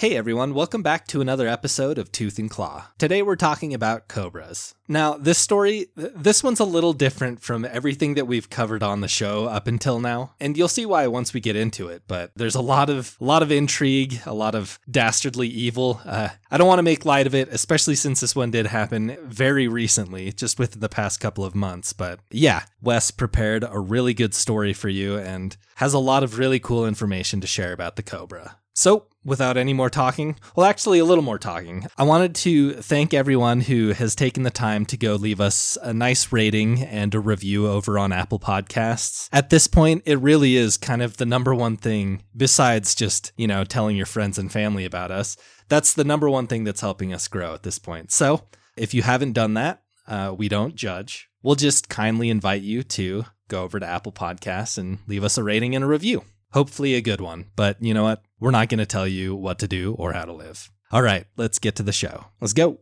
Hey everyone, welcome back to another episode of Tooth and Claw. Today we're talking about cobras. Now, this story, th- this one's a little different from everything that we've covered on the show up until now, and you'll see why once we get into it. But there's a lot of a lot of intrigue, a lot of dastardly evil. Uh, I don't want to make light of it, especially since this one did happen very recently, just within the past couple of months. But yeah, Wes prepared a really good story for you and has a lot of really cool information to share about the cobra. So, without any more talking, well, actually, a little more talking, I wanted to thank everyone who has taken the time to go leave us a nice rating and a review over on Apple Podcasts. At this point, it really is kind of the number one thing, besides just, you know, telling your friends and family about us. That's the number one thing that's helping us grow at this point. So, if you haven't done that, uh, we don't judge. We'll just kindly invite you to go over to Apple Podcasts and leave us a rating and a review. Hopefully, a good one. But you know what? We're not going to tell you what to do or how to live. All right, let's get to the show. Let's go.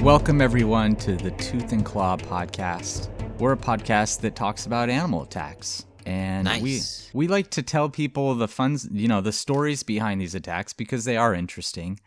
Welcome, everyone, to the Tooth and Claw podcast. We're a podcast that talks about animal attacks. And Nice. we we like to tell people the fun, you know, the stories behind these attacks because they are interesting.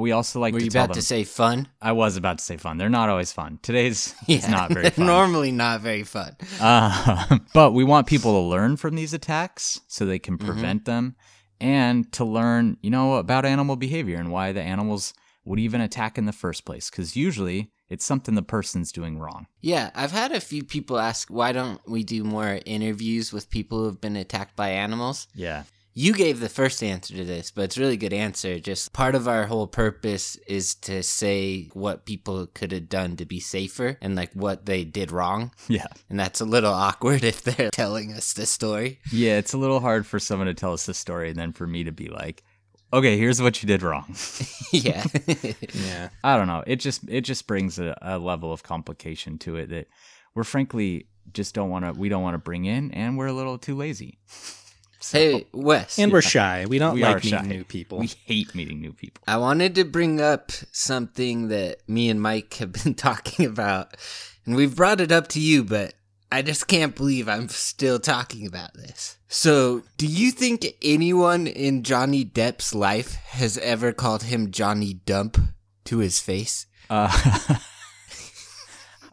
We also like Were to you about them. to say fun? I was about to say fun. They're not always fun. Today's is not very they're fun. normally not very fun. Uh, but we want people to learn from these attacks so they can Mm-hmm. prevent them and to learn, you know, about animal behavior and why the animals would even attack in the first place. Because usually it's something the person's doing wrong. Yeah, I've had a few people ask why don't we do more interviews with people who have been attacked by animals? Yeah. You gave the first answer to this, but it's a really good answer. Just part of our whole purpose is to say what people could have done to be safer and like what they did wrong. Yeah. And that's a little awkward if they're telling us the story. Yeah. It's a little hard for someone to tell us the story and then for me to be like, okay, here's what you did wrong. yeah. Yeah. I don't know. It just it just brings a, a level of complication to it that we're frankly just don't want to we don't want to bring in and we're a little too lazy. So, hey, Wes. And we're shy. We don't We like meeting shy. new people. we hate meeting new people. I wanted to bring up something that me and Mike have been talking about, and we've brought it up to you, but I just can't believe I'm still talking about this. So, do you think anyone in Johnny Depp's life has ever called him Johnny Dump to his face? Uh,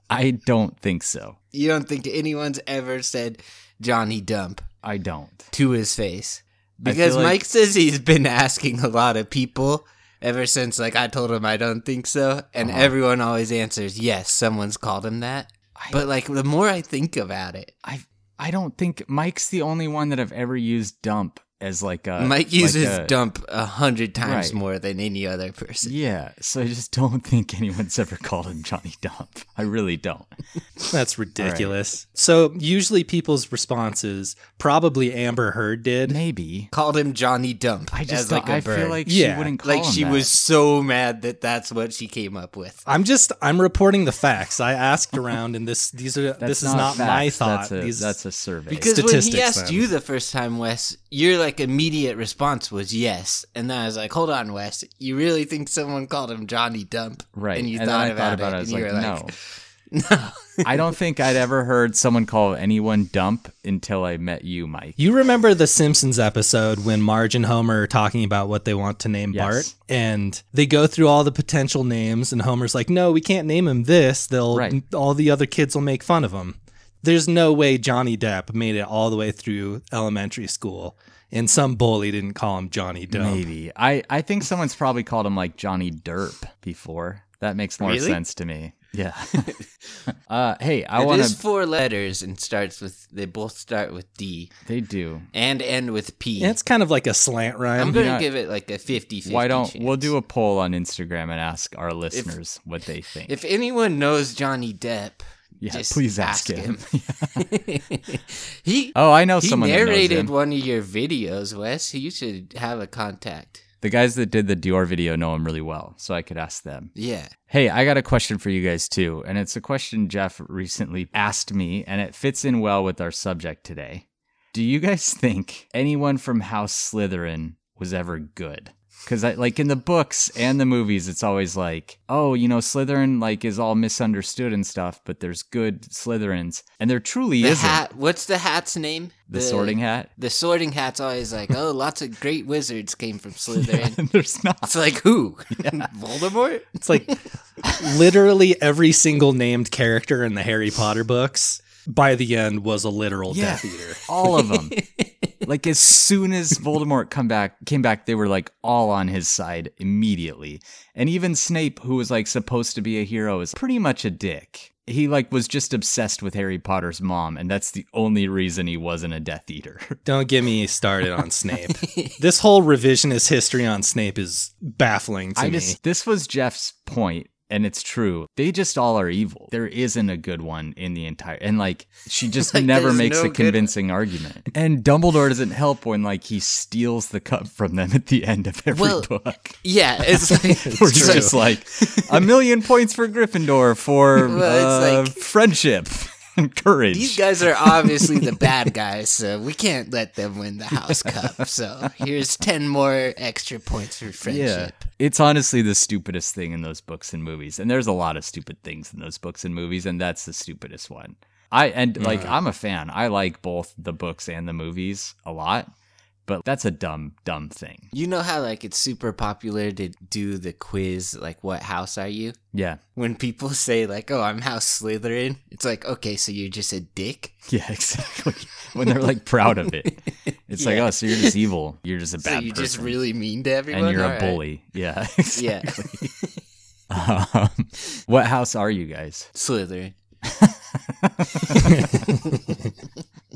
I don't think so. You don't think anyone's ever said Johnny Dump I don't. to his face? Because like- Mike says he's been asking a lot of people ever since like I told him I don't think so and Uh-huh. everyone always answers yes someone's called him that I- but like the more I think about it I I don't think Mike's the only one that I've ever used dump as like a Mike like uses a- dump a hundred times Right. more than any other person Yeah, so I just don't think anyone's ever called him Johnny Dump. I really don't. That's ridiculous. So, usually people's responses, probably Amber Heard did. Maybe. called him Johnny Dump I just as like don't- a I bird feel like Yeah, she wouldn't call like him she that. was so mad that that's what she came up with I'm just I'm reporting the facts. I asked around, and this these are That's this is not my facts, thought. That's a, These that's a survey. Because when he asked then. you the first time, Wes, you're like immediate response was yes, and then I was like, "Hold on, Wes, you really think someone called him Johnny Dump?" right. And you then thought, I about, thought about it. I it, was and like, you were no. like, "No." I don't think I'd ever heard someone call anyone dump until I met you, Mike. You remember the Simpsons episode when Marge and Homer are talking about what they want to name Yes. Bart, and they go through all the potential names, and Homer's like, "No, we can't name him this. They'll Right. all the other kids will make fun of him." There's no way Johnny Depp made it all the way through elementary school, and some bully didn't call him Johnny Dump. Maybe. I, I think someone's probably called him like Johnny Derp before. That makes more Really? sense to me. Yeah. uh, hey, I It want is four letters and starts with. They both start with D They do. and end with P. Yeah, it's kind of like a slant rhyme. I'm gonna Yeah. give it like a 50-50 Why don't we'll do a poll on Instagram and ask our listeners what they think? If anyone knows Johnny Depp, yeah, just please ask, him. he oh, I know he someone narrated him. one of your videos, Wes. You should have a contact. The guys that did the Dior video know him really well, so I could ask them. Yeah. Hey, I got a question for you guys too, and it's a question Jeff recently asked me, and it fits in well with our subject today. Do you guys think anyone from House Slytherin was ever good? Because like in the books and the movies, it's always like, oh, you know, Slytherin like is all misunderstood and stuff, but there's good Slytherins, and there truly The isn't. hat. What's the hat's name? the Sorting Hat. The sorting hat's always like, oh, lots of great wizards came from Slytherin. And there's not. It's like who? Voldemort. It's like literally every single named character in the Harry Potter books by the end was a literal Yeah. Death Eater. all of them. Like as soon as Voldemort come back came back, they were like all on his side immediately. And even Snape, who was like supposed to be a hero, is pretty much a dick. He like was just obsessed with Harry Potter's mom, and that's the only reason he wasn't a Death Eater. Don't get me started on Snape. this whole revisionist history on Snape is baffling to I me. just this was Jeff's point, and it's true. They just all are evil. There isn't a good one in the entire and like she just Like, never makes no a convincing argument. And Dumbledore doesn't help when like he steals the cup from them at the end of every Well, book. Yeah, it's like We're just like a million points for Gryffindor for Well, uh, like- friendship and courage. These guys are obviously the bad guys, so we can't let them win the house cup. So here's ten more extra points for friendship. It's honestly the stupidest thing in those books and movies. And there's a lot of stupid things in those books and movies, and that's the stupidest one. I and like I'm a fan. I like both the books and the movies a lot, but that's a dumb, dumb thing. You know how like it's super popular to do the quiz, like what house are you? Yeah. When people say like, "Oh, I'm House Slytherin," it's like, okay, so you're just a dick. Yeah, exactly. when they're like proud of it. It's like, oh, so you're just evil. You're just a So bad you're just really mean to everyone, and you're All a right. bully. Yeah. Yeah, um, what house are you guys? Slytherin.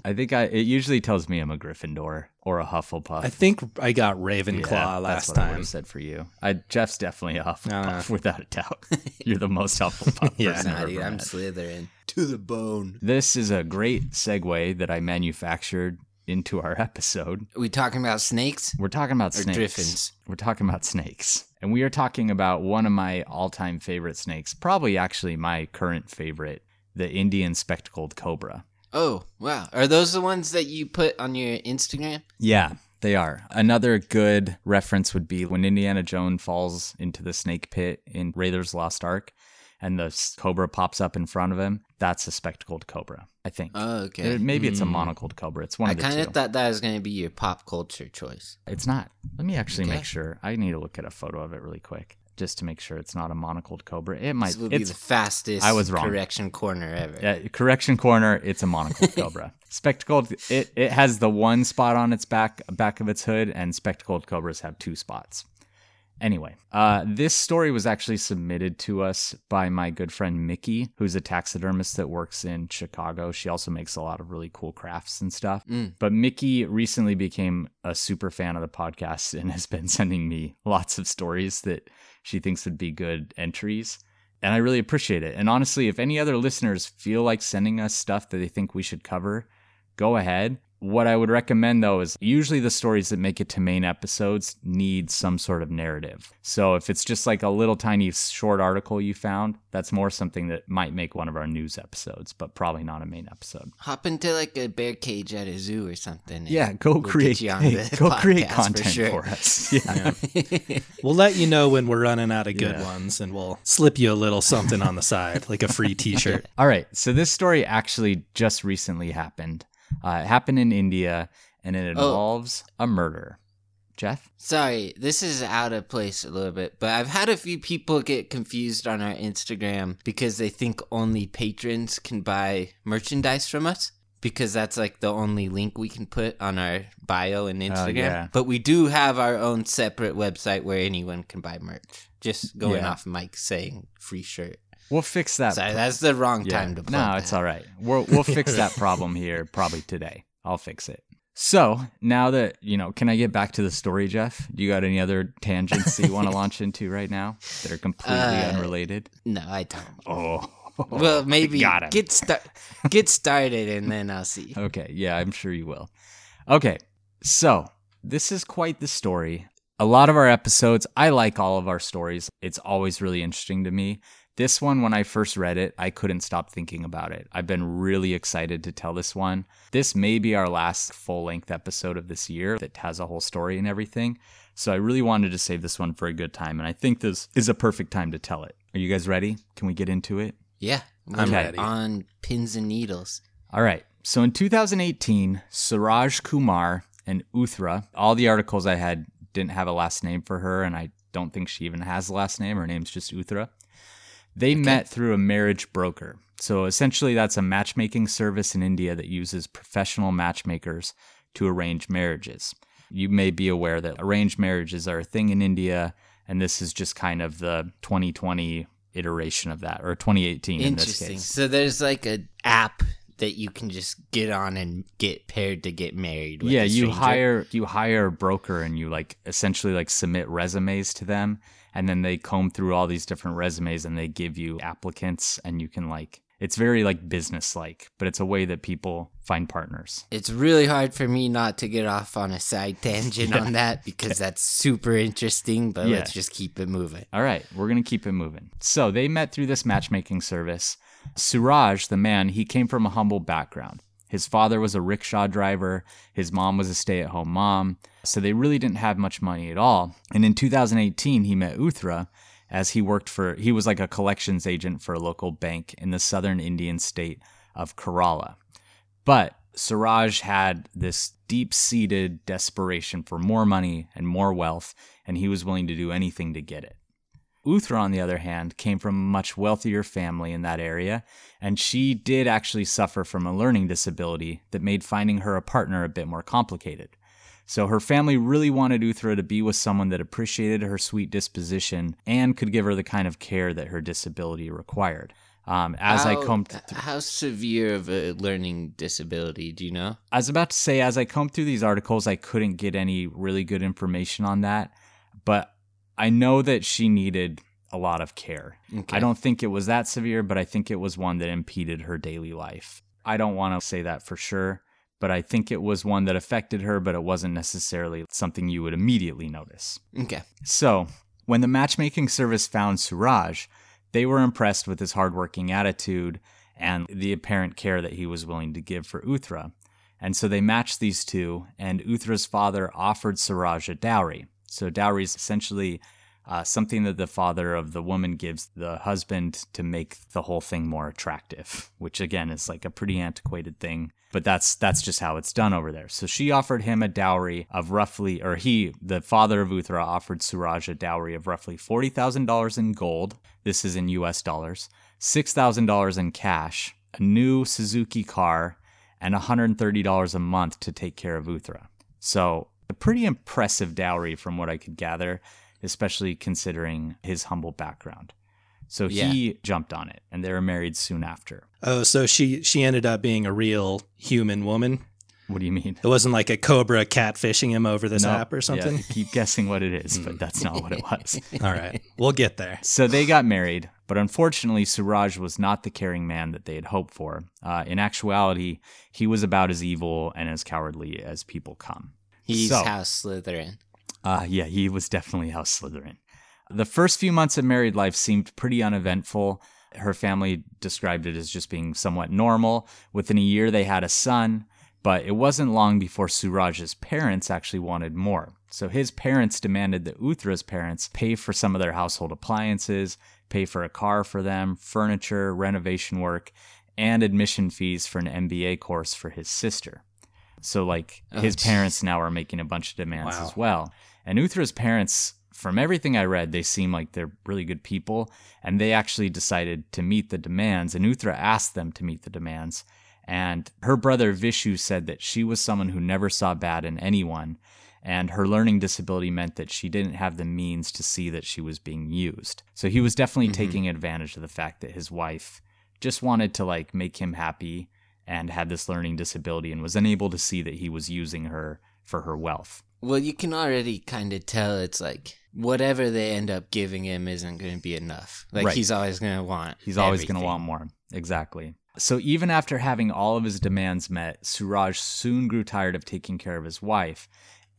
I think I it usually tells me I'm a Gryffindor or a Hufflepuff. I think I got Ravenclaw Yeah, last that's what I time. have said for you. I Jeff's definitely a Hufflepuff Uh. without a doubt. You're the most Hufflepuff Yeah. person I've Nah, ever dude, I'm. Slytherin to the bone. This is a great segue that I manufactured into our episode. Are we talking about snakes We're talking about or snakes. griffins? We're talking about snakes. And we are talking about one of my all-time favorite snakes, probably actually my current favorite, the Indian spectacled cobra. Oh, wow. Are those the ones that you put on your Instagram? Yeah, they are. Another good reference would be when Indiana Jones falls into the snake pit in Raiders Lost Ark and the cobra pops up in front of him. That's a spectacled cobra, I think. Oh, okay. Maybe it's a Hmm. monocled cobra. It's one I of the kind two. of thought that was going to be your pop culture choice. It's not. Let me actually Okay. make sure. I need to look at a photo of it really quick just to make sure it's not a monocled cobra. It might. This will be It's the fastest I was wrong. correction corner ever. Yeah, correction corner. It's a monocled cobra. Spectacled. It it has the one spot on its back back of its hood, and spectacled cobras have two spots. Anyway, uh, this story was actually submitted to us by my good friend Mickey, who's a taxidermist that works in Chicago. She also makes a lot of really cool crafts and stuff. Mm. But Mickey recently became a super fan of the podcast and has been sending me lots of stories that she thinks would be good entries and I really appreciate it. And honestly, if any other listeners feel like sending us stuff that they think we should cover, go ahead. What I would recommend though is usually the stories that make it to main episodes need some sort of narrative. So if it's just like a little tiny short article you found, that's more something that might make one of our news episodes, but probably not a main episode. Hop into like a bear cage at a zoo or something. Yeah, go we'll create you on hey, the go create podcast for content sure. for us. Yeah. We'll let you know when we're running out of good Yeah. ones and we'll slip you a little something on the side, like a free t shirt. All right. So this story actually just recently happened. Uh, it happened in India and it Oh. involves a murder. Jeff? Sorry, this is out of place a little bit, but I've had a few people get confused on our Instagram because they think only patrons can buy merchandise from us. Because that's like the only link we can put on our bio and Instagram. Oh, yeah. But we do have our own separate website where anyone can buy merch. Just going Yeah. off Mike saying free shirt. We'll fix that. Sorry, that's the wrong Yeah. time to plug No, that. it's all right. We'll we'll fix that problem here probably today. I'll fix it. So now that you know, can I get back to the story, Jeff? Do you got any other tangents that you want to launch into right now that are completely Uh, unrelated? No, I don't. Oh, Well, maybe get start get started and then I'll see. Okay, yeah, I'm sure you will. Okay, so this is quite the story. A lot of our episodes, I like all of our stories. It's always really interesting to me This one, when I first read it, I couldn't stop thinking about it. I've been really excited to tell this one. This may be our last full length episode of this year that has a whole story and everything. So I really wanted to save this one for a good time, and I think this is a perfect time to tell it. Are you guys ready? Can we get into it? Yeah, I'm we're ready. On pins and needles. All right. So in 2018, Suraj Kumar and Uthra, all the articles I had didn't have a last name for her, and I don't think she even has a last name. Her name's just Uthra. They met through a marriage broker. So essentially, that's a matchmaking service in India that uses professional matchmakers to arrange marriages. You may be aware that arranged marriages are a thing in India, and this is just kind of the 2020 iteration of that, or 2018 in this Interesting. case. So there's like an app that you can just get on and get paired to get married. With yeah you hire you hire a broker and you like essentially like submit resumes to them and then they comb through all these different resumes and they give you applicants and you can like it's very like business like but it's a way that people find partners It's really hard for me not to get off on a side tangent on that because that's super interesting. But Yeah. let's just keep it moving. all right we're gonna keep it moving so they met through this matchmaking service suraj the man he came from a humble background his father was a rickshaw driver. His mom was a stay-at-home mom. So they really didn't have much money at all. And in 2018 he met uthra as he worked for he was like a collections agent for a local bank in the southern indian state of kerala. But Suraj had this deep seated desperation for more money and more wealth, and he was willing to do anything to get it. Uthra, on the other hand, came from a much wealthier family in that area, and she did actually suffer from a learning disability that made finding her a partner a bit more complicated. So her family really wanted Uthra to be with someone that appreciated her sweet disposition and could give her the kind of care that her disability required. Um, as I How- combed through how severe of a learning disability do you know? I was about to say, as I combed through these articles, I couldn't get any really good information on that, but I know that she needed a lot of care. Okay. I don't think it was that severe, but I think it was one that impeded her daily life. I don't want to say that for sure, but I think it was one that affected her, but it wasn't necessarily something you would immediately notice. Okay. So, when the matchmaking service found Suraj, they were impressed with his hardworking attitude and the apparent care that he was willing to give for Uthra. And so they matched these two, and Uthra's father offered Suraj a dowry. So, dowry is essentially uh, something that the father of the woman gives the husband to make the whole thing more attractive, which again is like a pretty antiquated thing, but that's that's just how it's done over there. So she offered him a dowry of roughly, or he, the father of Uthra, offered Suraj a dowry of roughly forty thousand dollars in gold. This is in U.S. dollars, six thousand dollars in cash, a new Suzuki car, and $130 a month to take care of Uthra. So, a pretty impressive dowry from what I could gather, especially considering his humble background. So he jumped on it, and they were married soon after. Oh, so she she ended up being a real human woman. What do you mean? It wasn't like a cobra catfishing him over this No, app or something. Yeah, keep guessing what it is, but that's not what it was. All right, we'll get there. So they got married, but unfortunately, Suraj was not the caring man that they had hoped for. Uh, in actuality, he was about as evil and as cowardly as people come. He's So- House Slytherin. Uh, yeah, he was definitely House Slytherin. The first few months of married life seemed pretty uneventful. Her family described it as just being somewhat normal. Within a year, they had a son, but it wasn't long before Suraj's parents actually wanted more. So his parents demanded that Uthra's parents pay for some of their household appliances, pay for a car for them, furniture, renovation work, and admission fees for an MBA course for his sister. So, like, Oh, his jeez. parents now are making a bunch of demands Wow. as well. And Uthra's parents, from everything I read, they seem like they're really good people. And they actually decided to meet the demands. And Uthra asked them to meet the demands. And her brother Vishu said that she was someone who never saw bad in anyone. And her learning disability meant that she didn't have the means to see that she was being used. So he was definitely Mhm. taking advantage of the fact that his wife just wanted to like make him happy and had this learning disability and was unable to see that he was using her for her wealth. Well, you can already kind of tell it's like whatever they end up giving him isn't going to be enough. Like Right. he's always going to want. He's always going to want more. Exactly. So even after having all of his demands met, Suraj soon grew tired of taking care of his wife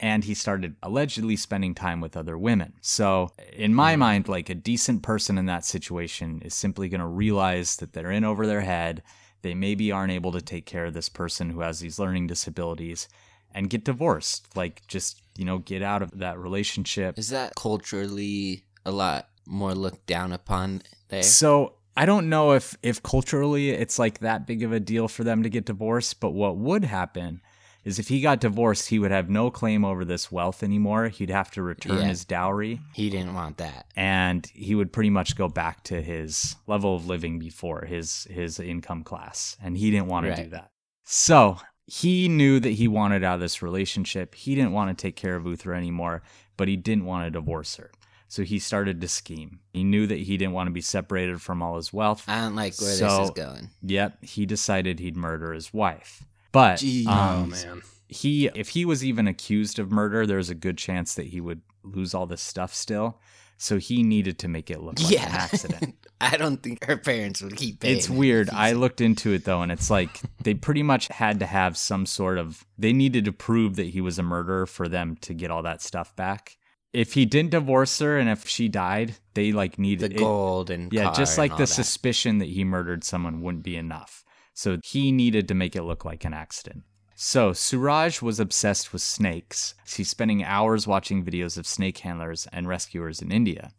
and he started allegedly spending time with other women. So, in my hmm. mind, like a decent person in that situation is simply going to realize that they're in over their head. They maybe aren't able to take care of this person who has these learning disabilities and get divorced. Like, just, you know, get out of that relationship. Is that culturally a lot more looked down upon there? So, I don't know if if culturally it's like that big of a deal for them to get divorced, but what would happen is if he got divorced, he would have no claim over this wealth anymore. He'd have to return Yeah. his dowry he didn't want that. and he would pretty much go back to his level of living before his his income class and he didn't want to do that. So, he knew that he wanted out of this relationship. He didn't want to take care of Uthra anymore, but he didn't want to divorce her. So he started to scheme. He knew that he didn't want to be separated from all his wealth. I don't like where this So- is going. Yep, he decided he'd murder his wife. But Jeez. oh um, man. he, if he was even accused of murder, there's a good chance that he would lose all this stuff still. So he needed to make it look like yeah. an accident. I don't think her parents would keep paying. It's weird. I looked into it though, and it's like they pretty much had to have some sort of. They needed to prove that he was a murderer for them to get all that stuff back. If he didn't divorce her and if she died, they like the needed it- gold and yeah, car just and like all the that. suspicion that he murdered someone wouldn't be enough. So he needed to make it look like an accident. So Suraj was obsessed with snakes. He's spending hours watching videos of snake handlers and rescuers in India.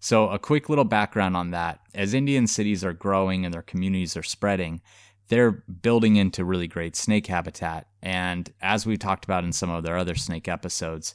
So a quick little background on that. As Indian cities are growing and their communities are spreading, they're building into really great snake habitat. And as we talked about in some of their other snake episodes,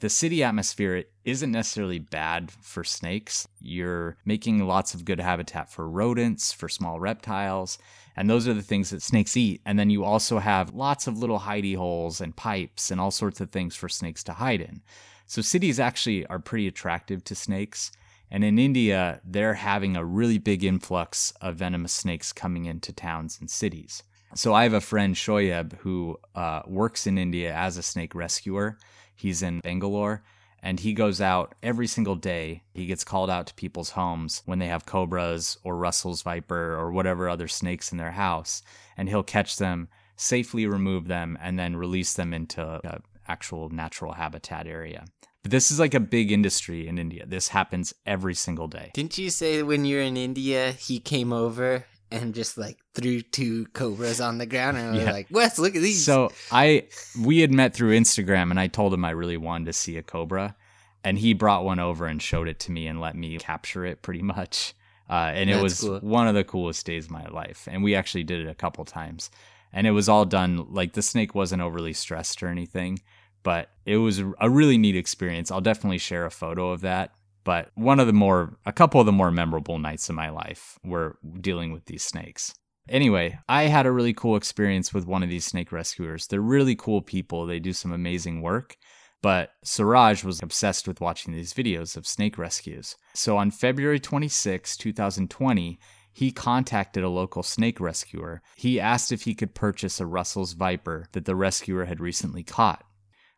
the city atmosphere isn't necessarily bad for snakes. You're making lots of good habitat for rodents, for small reptiles, and those are the things that snakes eat. And then you also have lots of little hidey holes and pipes and all sorts of things for snakes to hide in. So cities actually are pretty attractive to snakes. And in India, they're having a really big influx of venomous snakes coming into towns and cities. So I have a friend, Shoyeb, who uh, works in India as a snake rescuer. He's in Bangalore and he goes out every single day. He gets called out to people's homes when they have cobras or Russell's viper or whatever other snakes in their house, and he'll catch them, safely remove them, and then release them into a actual natural habitat area. But this is like a big industry in India. This happens every single day. Didn't you say when you're in India, he came over and just like threw two cobras on the ground and Yeah. were like, Wes, look at these. So I we had met through Instagram and I told him I really wanted to see a cobra and he brought one over and showed it to me and let me capture it pretty much. Uh, and it was cool. one of the coolest days of my life. And we actually did it a couple times. And it was all done like the snake wasn't overly stressed or anything, but it was a really neat experience. I'll definitely share a photo of that. But one of the more, a couple of the more memorable nights of my life were dealing with these snakes. Anyway, I had a really cool experience with one of these snake rescuers. They're really cool people. They do some amazing work. But Suraj was obsessed with watching these videos of snake rescues. So on February 26, 2020, he contacted a local snake rescuer. He asked if he could purchase a Russell's Viper that the rescuer had recently caught.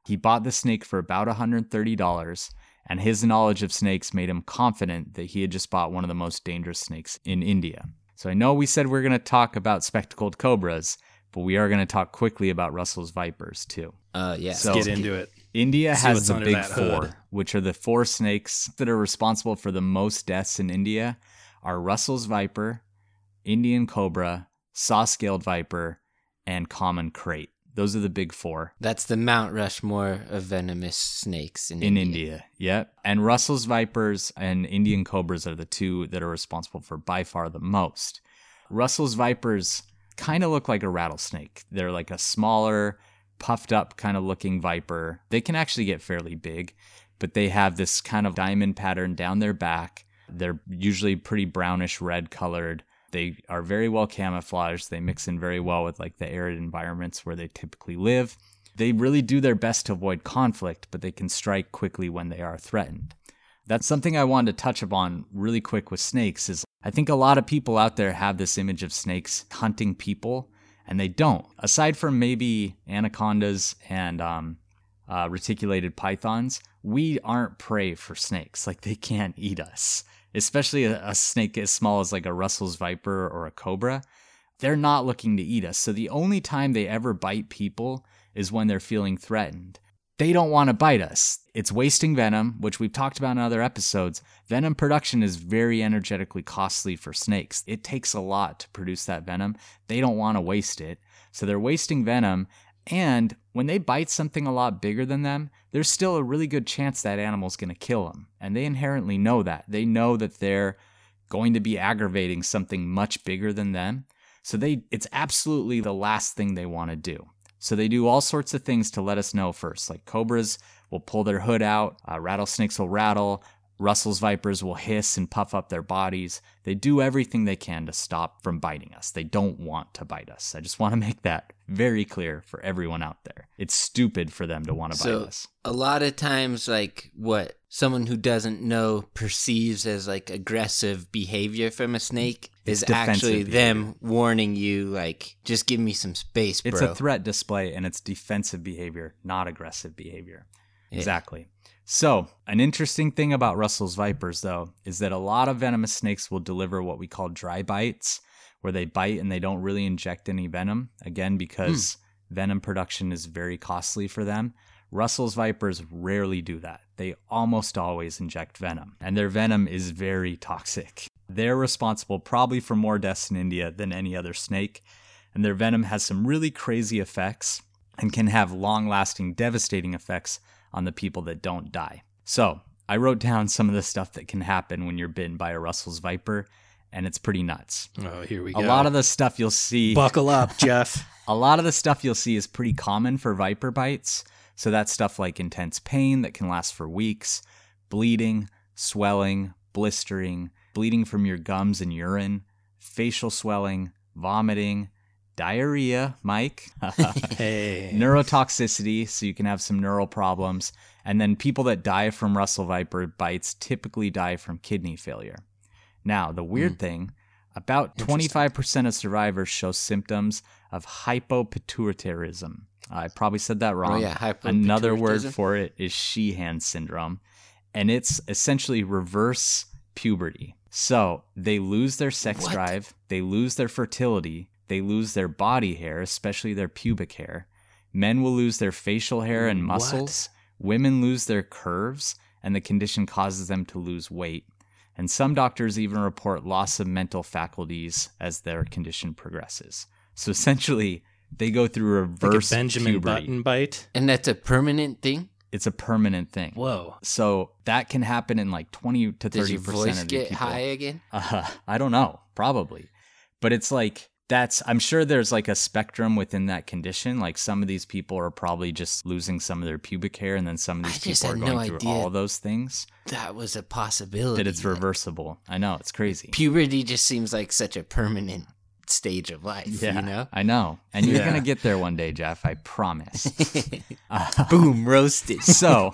He bought the snake for about $130, and his knowledge of snakes made him confident that he had just bought one of the most dangerous snakes in India. So I know we said we are going to talk about spectacled cobras, but we are going to talk quickly about Russell's Vipers too. uh, yeah. So- Let's Get into it. India See has the big four, hood. which are the four snakes that are responsible for the most deaths in India are Russell's viper, Indian cobra, saw-scaled viper, and common krait. Those are the big four That's the Mount Rushmore of venomous snakes in, in India. India. Yep. And Russell's vipers and Indian cobras are the two that are responsible for by far the most. Russell's vipers kind of look like a rattlesnake. They're like a smaller, puffed up kind of looking viper. They can actually get fairly big, but they have this kind of diamond pattern down their back. They're usually pretty brownish red colored. They are very well camouflaged. They mix in very well with like the arid environments where they typically live. They really do their best to avoid conflict, but they can strike quickly when they are threatened. That's something I wanted to touch upon really quick with snakes is I think a lot of people out there have this image of snakes hunting people and they don't. Aside from maybe anacondas and um, uh, reticulated pythons, we aren't prey for snakes. Like they can't eat us, especially a, a snake as small as like a Russell's viper or a cobra. They're not looking to eat us. So the only time they ever bite people is when they're feeling threatened. they don't want to bite us. It's wasting venom, which we've talked about in other episodes. Venom production is very energetically costly for snakes. It takes a lot to produce that venom. They don't want to waste it. So they're wasting venom. And when they bite something a lot bigger than them, there's still a really good chance that animal's going to kill them. And they inherently know that. They know that they're going to be aggravating something much bigger than them. So they it's absolutely the last thing they want to do. So they do all sorts of things to let us know first. Like cobras will pull their hood out, uh, rattlesnakes will rattle, Russell's vipers will hiss and puff up their bodies. They do everything they can to stop from biting us. They don't want to bite us. I just want to make that very clear for everyone out there. It's stupid for them to want to So bite us. a lot of times, like what someone who doesn't know perceives as like aggressive behavior from a snake It's is actually behavior. them warning you, like, just give me some space, bro. It's a threat display and it's defensive behavior, not aggressive behavior. Yeah. Exactly. So, an interesting thing about Russell's vipers, though, is that a lot of venomous snakes will deliver what we call dry bites, where they bite and they don't really inject any venom, again, hmm. because venom production is very costly for them. Russell's vipers rarely do that. They almost always inject venom, and their venom is very toxic. They're responsible probably for more deaths in India than any other snake, and their venom has some really crazy effects and can have long lasting, devastating effects on the people that don't die. So, I wrote down some of the stuff that can happen when you're bitten by a Russell's viper, and it's pretty nuts. Oh, here we go. A lot of the stuff you'll see. Buckle up, Jeff. A lot of the stuff you'll see is pretty common for viper bites. So that's stuff like intense pain that can last for weeks, bleeding, swelling, blistering, bleeding from your gums and urine, facial swelling, vomiting, diarrhea, Mike, hey. neurotoxicity, so you can have some neural problems, and then people that die from Russell Viper bites typically die from kidney failure. Now, the weird hmm. thing about 25% of survivors show symptoms of hypopituitarism. I probably said that oh, wrong. Oh, yeah, Another word for it is Sheehan syndrome, and it's essentially reverse puberty. So they lose their sex What? drive, they lose their fertility, they lose their body hair, especially their pubic hair. Men will lose their facial hair and What? muscles. Women lose their curves, and the condition causes them to lose weight. And some doctors even report loss of mental faculties as their condition progresses. So essentially, they go through reverse Like a reverse Benjamin puberty. Button bite. and that's a permanent thing? It's a permanent thing. Whoa. So that can happen in like 20 to 30% of the people. Does your voice of get people. high again? Uh, I don't know, probably. But it's like that's I'm sure there's like a spectrum within that condition. Like some of these people are probably just losing some of their pubic hair and then some of these people are going no through all those things That was a possibility. that it's reversible. I know, it's crazy. Puberty just seems like such a permanent stage of life, yeah, you know? I know. And you're Yeah. going to get there one day, Jeff, I promise. Uh, Boom, roasted. so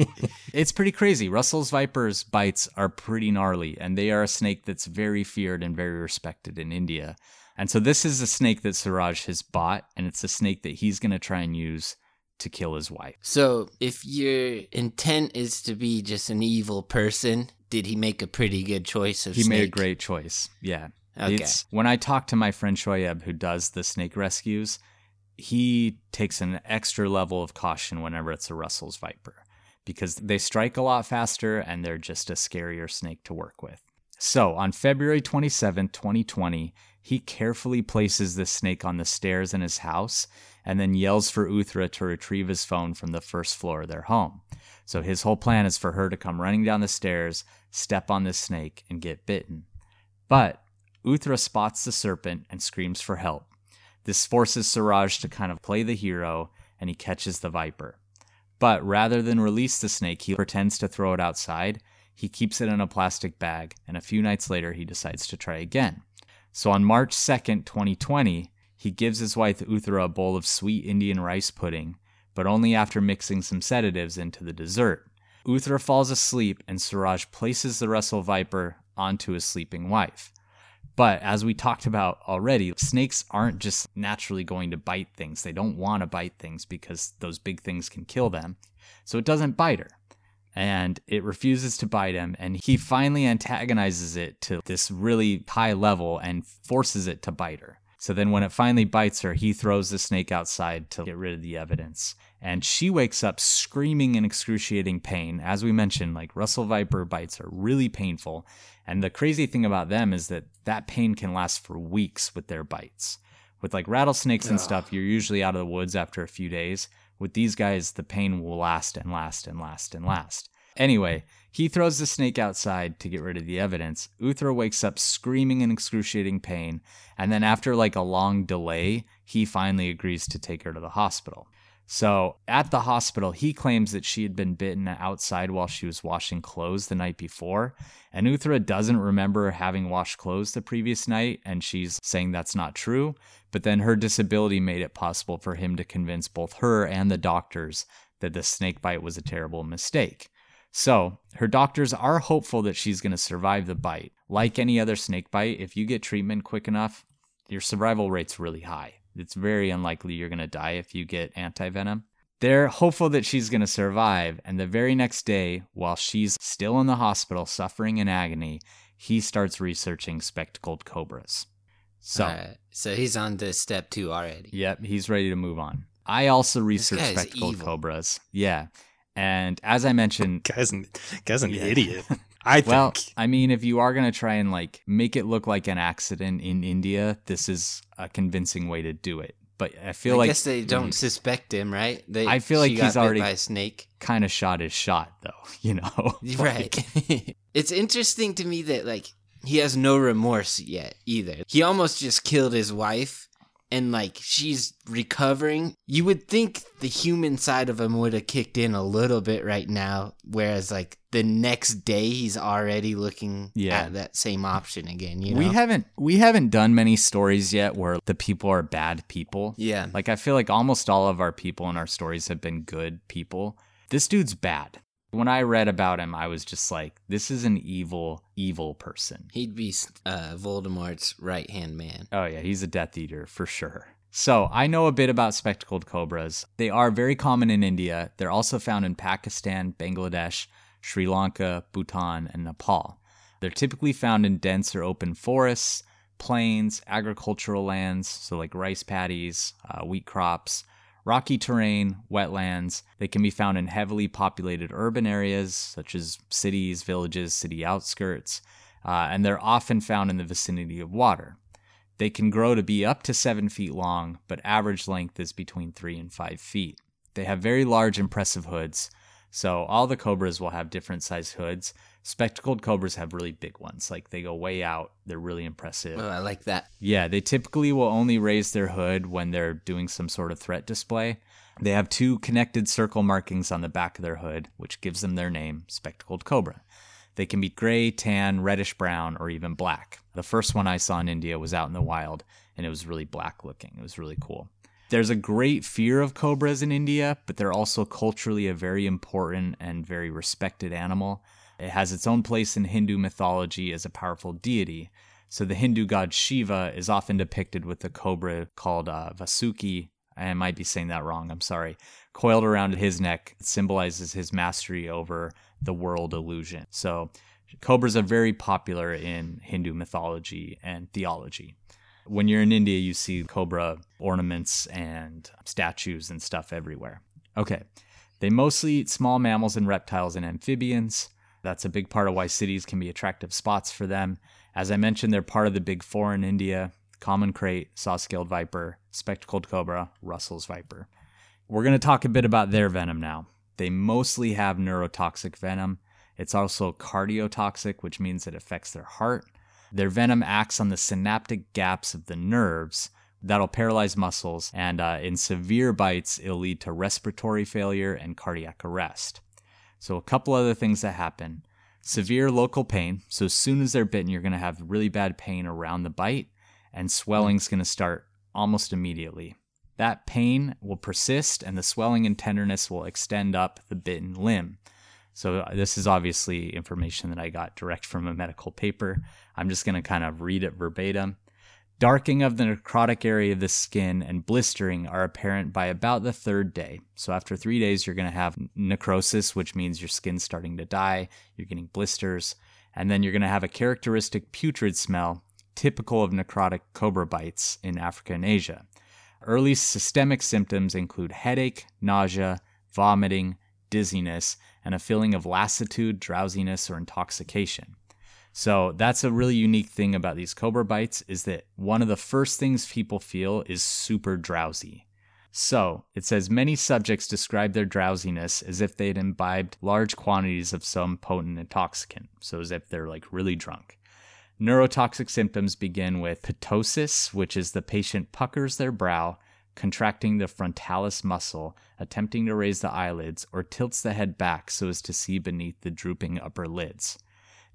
it's pretty crazy. Russell's Viper's bites are pretty gnarly, and they are a snake that's very feared and very respected in India. And so this is a snake that Suraj has bought, and it's a snake that he's going to try and use to kill his wife. So, if your intent is to be just an evil person, did he make a pretty good choice of snake? He made a great choice. Yeah. Okay. It's when I talk to my friend Shoyeb who does the snake rescues, he takes an extra level of caution whenever it's a Russell's Viper because they strike a lot faster and they're just a scarier snake to work with. So, on February 27, 2020, he carefully places the snake on the stairs in his house and then yells for Uthra to retrieve his phone from the first floor of their home. So, his whole plan is for her to come running down the stairs, step on this snake, and get bitten. But Uthra spots the serpent and screams for help. This forces Suraj to kind of play the hero, and he catches the viper. But rather than release the snake, he pretends to throw it outside. He keeps it in a plastic bag, and a few nights later, he decides to try again. So on March 2nd, 2020, he gives his wife Uthra a bowl of sweet Indian rice pudding, but only after mixing some sedatives into the dessert. Uthra falls asleep, and Suraj places the Russell Viper onto his sleeping wife. But as we talked about already, snakes aren't just naturally going to bite things. They don't want to bite things because those big things can kill them. So it doesn't bite her. And it refuses to bite him. And he finally antagonizes it to this really high level and forces it to bite her. So then when it finally bites her, he throws the snake outside to get rid of the evidence. And she wakes up screaming in excruciating pain. As we mentioned, like Russell Viper bites are really painful. And the crazy thing about them is that that pain can last for weeks with their bites. With like rattlesnakes and stuff, you're usually out of the woods after a few days. With these guys, the pain will last and last and last and last. Anyway, he throws the snake outside to get rid of the evidence. Uthra wakes up screaming in excruciating pain, and then after like a long delay, he finally agrees to take her to the hospital. So at the hospital, he claims that she had been bitten outside while she was washing clothes the night before. And Uthra doesn't remember having washed clothes the previous night, and she's saying that's not true. But then her disability made it possible for him to convince both her and the doctors that the snake bite was a terrible mistake. So, her doctors are hopeful that she's going to survive the bite. Like any other snake bite, if you get treatment quick enough, your survival rate's really high. It's very unlikely you're going to die if you get anti venom. They're hopeful that she's going to survive, and the very next day, while she's still in the hospital suffering in agony, he starts researching spectacled cobras. So, Alright, so he's on to step two already. Yep, he's ready to move on. I also researched guy's spectacled evil. cobras. Yeah. And as I mentioned, Guy's an, guy's an Yeah. idiot. I think. well, I mean, if you are going to try and like make it look like an accident in India, this is a convincing way to do it. But I feel I like guess they don't mm. suspect him, right? They, I feel like he's already- by a snake. kind of shot his shot, though, you know? Right. it's interesting to me that like he has no remorse yet either. He almost just killed his wife and like she's recovering. You would think the human side of him would have kicked in a little bit right now whereas like the next day he's already looking Yeah. at that same option again, you know. We haven't we haven't done many stories yet where the people are bad people. yeah. Like I feel like almost all of our people in our stories have been good people. This dude's bad. When I read about him, I was just like, this is an evil, evil person. He'd be uh, Voldemort's right hand man. Oh, yeah, he's a Death Eater for sure. So, I know a bit about spectacled cobras. They are very common in India. They're also found in Pakistan, Bangladesh, Sri Lanka, Bhutan, and Nepal. They're typically found in dense or open forests, plains, agricultural lands, so like rice paddies, uh, wheat crops, rocky terrain, wetlands. They can be found in heavily populated urban areas such as cities, villages, city outskirts, uh, and they're often found in the vicinity of water. They can grow to be up to seven feet long, but average length is between three and five feet. They have very large, impressive hoods. So all the cobras will have different size hoods. Spectacled cobras have really big ones, like they go way out. They're really impressive. Oh, I like that. Yeah, they typically will only raise their hood when they're doing some sort of threat display. They have two connected circle markings on the back of their hood, which gives them their name, spectacled cobra. They can be gray, tan, reddish brown, or even black. The first one I saw in India was out in the wild, and it was really black looking. It was really cool. There's a great fear of cobras in India, but they're also culturally a very important and very respected animal. It has its own place in Hindu mythology as a powerful deity. So the Hindu god Shiva is often depicted with a cobra called uh, Vasuki. I might be saying that wrong, I'm sorry. Coiled around his neck, symbolizes his mastery over the world illusion. So cobras are very popular in Hindu mythology and theology. When you're in India, you see cobra ornaments and statues and stuff everywhere. Okay. They mostly eat small mammals and reptiles and amphibians. That's a big part of why cities can be attractive spots for them. As I mentioned, they're part of the big four in India common krait, saw scaled viper, spectacled cobra, Russell's viper. We're going to talk a bit about their venom now. They mostly have neurotoxic venom. It's also cardiotoxic, which means it affects their heart. Their venom acts on the synaptic gaps of the nerves that'll paralyze muscles, and uh, in severe bites, it'll lead to respiratory failure and cardiac arrest. So, a couple other things that happen severe local pain. So, as soon as they're bitten, you're going to have really bad pain around the bite, and swelling's going to start almost immediately. That pain will persist, and the swelling and tenderness will extend up the bitten limb. So, uh, this is obviously information that I got direct from a medical paper. I'm just going to kind of read it verbatim. Darking of the necrotic area of the skin and blistering are apparent by about the third day. So, after three days, you're going to have necrosis, which means your skin's starting to die, you're getting blisters, and then you're going to have a characteristic putrid smell typical of necrotic cobra bites in Africa and Asia. Early systemic symptoms include headache, nausea, vomiting, dizziness, and a feeling of lassitude, drowsiness, or intoxication. So that's a really unique thing about these cobra bites is that one of the first things people feel is super drowsy. So it says many subjects describe their drowsiness as if they had imbibed large quantities of some potent intoxicant, so as if they're like really drunk. Neurotoxic symptoms begin with ptosis, which is the patient puckers their brow, contracting the frontalis muscle, attempting to raise the eyelids, or tilts the head back so as to see beneath the drooping upper lids.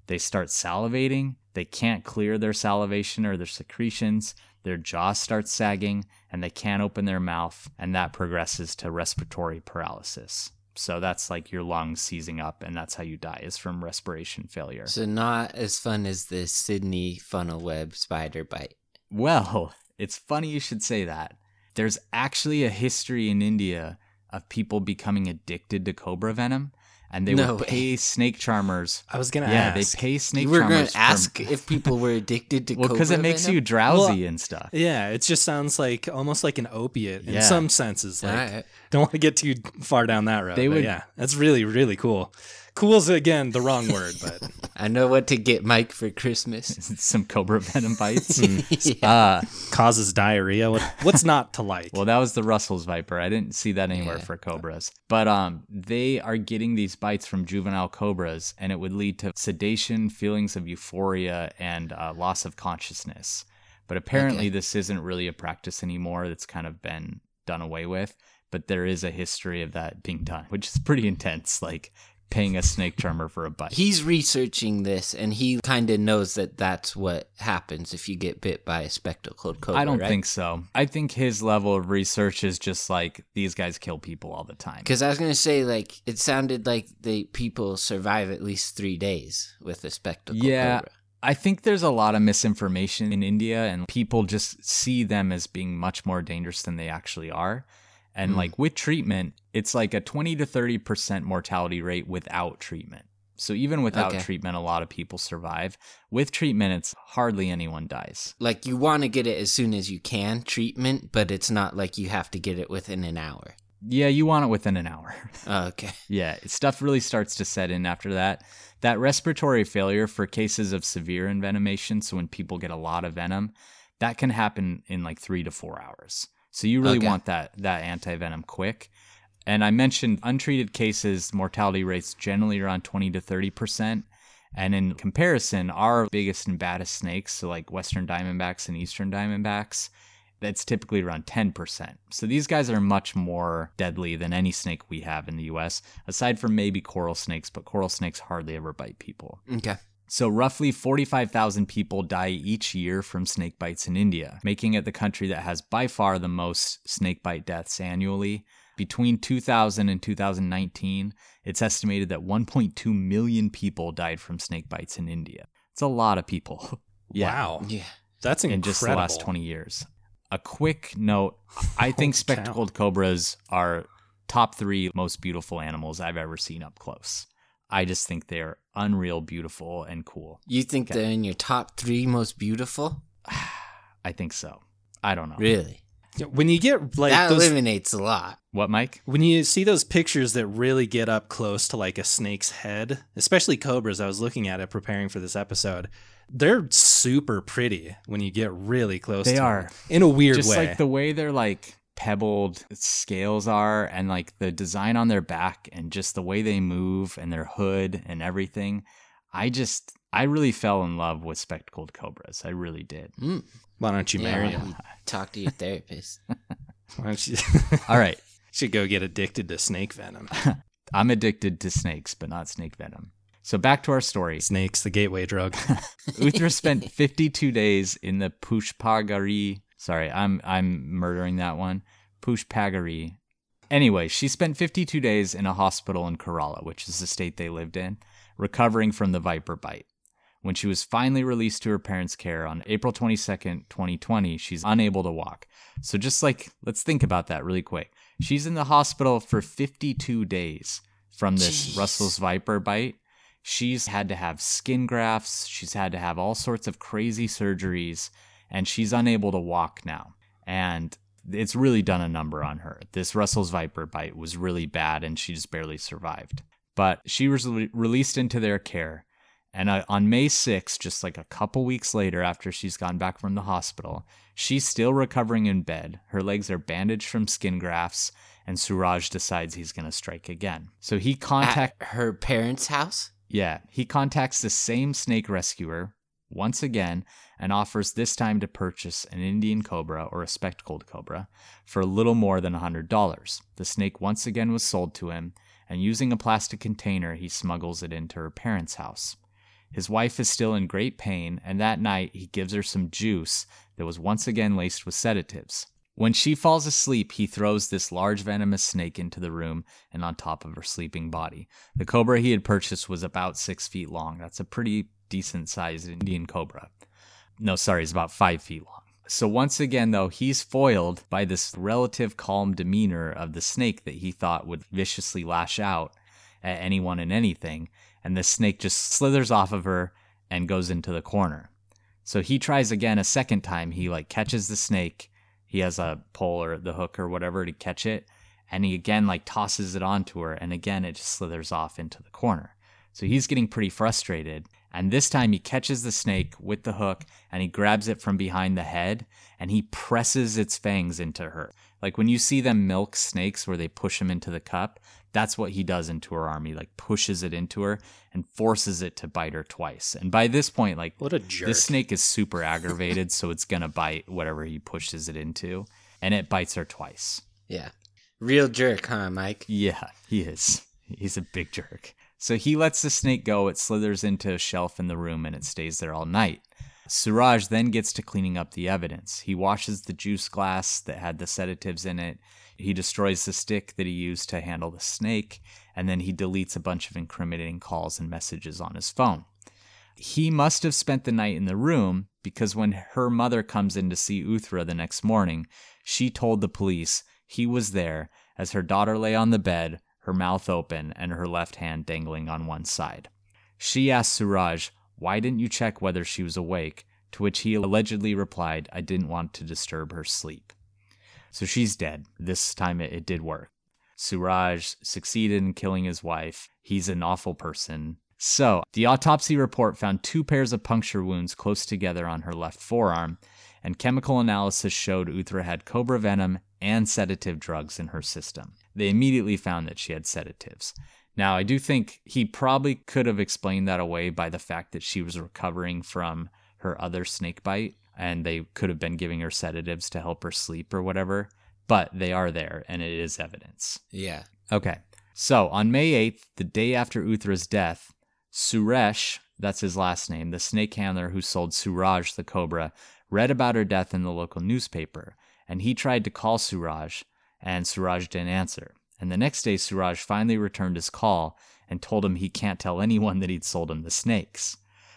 They start salivating, they can't clear their salivation or their secretions, their jaw starts sagging, and they can't open their mouth, and that progresses to respiratory paralysis. So that's like your lungs seizing up, and that's how you die is from respiration failure. So not as fun as the Sydney funnel web spider bite. Well, it's funny you should say that. There's actually a history in India of people becoming addicted to cobra venom, and they No would way. pay snake charmers. I was gonna yeah, ask. they pay snake You were charmers. to ask from, if people were addicted to well, because it makes venom? you drowsy Well, and stuff. Yeah, it just sounds like almost like an opiate in Yeah. some senses. Like, Alright. don't want to get too far down that road. They would- yeah, that's really really cool. Cool's again the wrong word, but I know what to get Mike for Christmas. Some cobra venom bites. Yeah. uh, causes diarrhea. What, what's not to like? Well, that was the Russell's viper. I didn't see that anywhere Yeah. for cobras. But um, they are getting these bites from juvenile cobras, and it would lead to sedation, feelings of euphoria, and uh, loss of consciousness. But apparently, Okay. this isn't really a practice anymore. That's kind of been done away with. But there is a history of that being done, which is pretty intense. Like paying a snake charmer for a bite. He's researching this, and he kind of knows that that's what happens if you get bit by a spectacled cobra. I don't right? think so. I think his level of research is just like these guys kill people all the time. Because I was gonna say, like, it sounded like the people survive at least three days with a spectacled Yeah. cobra. I think there's a lot of misinformation in India, and people just see them as being much more dangerous than they actually are. And Mm. like with treatment, it's like a 20 to 30% mortality rate without treatment. So even without Okay. treatment, a lot of people survive. With treatment, it's hardly anyone dies. Like, you want to get it as soon as you can, treatment, but it's not like you have to get it within an hour. Yeah, you want it within an hour. Oh, okay. Yeah, stuff really starts to set in after that. That respiratory failure for cases of severe envenomation, so when people get a lot of venom, that can happen in like three to four hours. So you really Okay. want that that anti venom quick. And I mentioned untreated cases mortality rates generally around twenty to thirty percent. And in comparison, our biggest and baddest snakes, so like Western Diamondbacks and Eastern Diamondbacks, that's typically around 10%. So these guys are much more deadly than any snake we have in the US, aside from maybe coral snakes, but coral snakes hardly ever bite people. Okay. So, roughly 45,000 people die each year from snake bites in India, making it the country that has by far the most snake bite deaths annually. Between 2000 and 2019, it's estimated that 1.2 million people died from snake bites in India. It's a lot of people. yeah Wow, Yeah. that's incredible. in just the last 20 years. A quick note I think Holy spectacled cobras are top three most beautiful animals I've ever seen up close. I just think they're unreal, beautiful, and cool. You think Okay. they're in your top three most beautiful? I think so. I don't know. Really? When you get like that those, eliminates a lot. What, Mike? when you see those pictures that really get up close to like a snake's head, especially cobras, I was looking at it preparing for this episode. They're super pretty when you get really close. They to are. them, in a weird just way. like the way they're like pebbled scales are and like the design on their back and just the way they move and their hood and everything. I just I really fell in love with spectacled cobras. I really did. Mm. Why don't you Yeah, marry why him? Talk to your therapist. Why don't you All right. should go get addicted to snake venom? I'm addicted to snakes, but not snake venom. So back to our story. Snakes, the gateway drug. Uthra spent 52 days in the Pushpagari. Sorry, I'm I'm murdering that one. Pushpagari. Anyway, she spent 52 days in a hospital in Kerala, which is the state they lived in, recovering from the viper bite. When she was finally released to her parents' care on April 22nd, 2020, she's unable to walk. So just like let's think about that really quick. She's in the hospital for 52 days from this Jeez. Russell's viper bite. She's had to have skin grafts, she's had to have all sorts of crazy surgeries, and she's unable to walk now. And it's really done a number on her. This Russell's Viper bite was really bad and she just barely survived. But she was re- released into their care. And uh, on May 6th, just like a couple weeks later after she's gone back from the hospital, she's still recovering in bed. Her legs are bandaged from skin grafts, and Suraj decides he's going to strike again. So he contacts her parents' house? Yeah, he contacts the same snake rescuer once again and offers this time to purchase an Indian cobra or a spectacled cobra for a little more than $100. The snake once again was sold to him, and using a plastic container, he smuggles it into her parents' house. His wife is still in great pain, and that night he gives her some juice that was once again laced with sedatives. When she falls asleep, he throws this large venomous snake into the room and on top of her sleeping body. The cobra he had purchased was about six feet long. That's a pretty decent sized Indian cobra. No, sorry, it's about five feet long. So once again, though, he's foiled by this relative calm demeanor of the snake that he thought would viciously lash out at anyone and anything, and the snake just slithers off of her and goes into the corner. So he tries again a second time. He like catches the snake. He has a pole or the hook or whatever to catch it, and he again like tosses it onto her, and again it just slithers off into the corner. So he's getting pretty frustrated. And this time he catches the snake with the hook and he grabs it from behind the head and he presses its fangs into her. Like when you see them milk snakes where they push them into the cup, that's what he does into her arm. He like pushes it into her and forces it to bite her twice. And by this point, like what a jerk. This snake is super aggravated, so it's gonna bite whatever he pushes it into. And it bites her twice. Yeah. Real jerk, huh, Mike? Yeah, he is. He's a big jerk. So he lets the snake go. It slithers into a shelf in the room and it stays there all night. Suraj then gets to cleaning up the evidence. He washes the juice glass that had the sedatives in it. He destroys the stick that he used to handle the snake, and then he deletes a bunch of incriminating calls and messages on his phone. He must have spent the night in the room because when her mother comes in to see Uthra the next morning, she told the police he was there as her daughter lay on the bed, her mouth open and her left hand dangling on one side. She asked Suraj, Why didn't you check whether she was awake? To which he allegedly replied, I didn't want to disturb her sleep. So she's dead. This time it, it did work. Suraj succeeded in killing his wife. He's an awful person. So, the autopsy report found two pairs of puncture wounds close together on her left forearm, and chemical analysis showed Uthra had cobra venom and sedative drugs in her system. They immediately found that she had sedatives. Now, I do think he probably could have explained that away by the fact that she was recovering from her other snake bite and they could have been giving her sedatives to help her sleep or whatever, but they are there and it is evidence. Yeah. Okay. So on May 8th, the day after Uthra's death, Suresh, that's his last name, the snake handler who sold Suraj the cobra, read about her death in the local newspaper, and he tried to call Suraj, and Suraj didn't answer. And the next day, Suraj finally returned his call and told him he can't tell anyone that he'd sold him the snakes.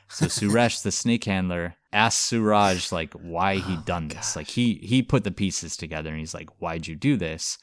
So Suresh, the snake handler, asked Suraj like why he'd oh, done this. Like he he put the pieces together and he's like, "Why'd you do this?"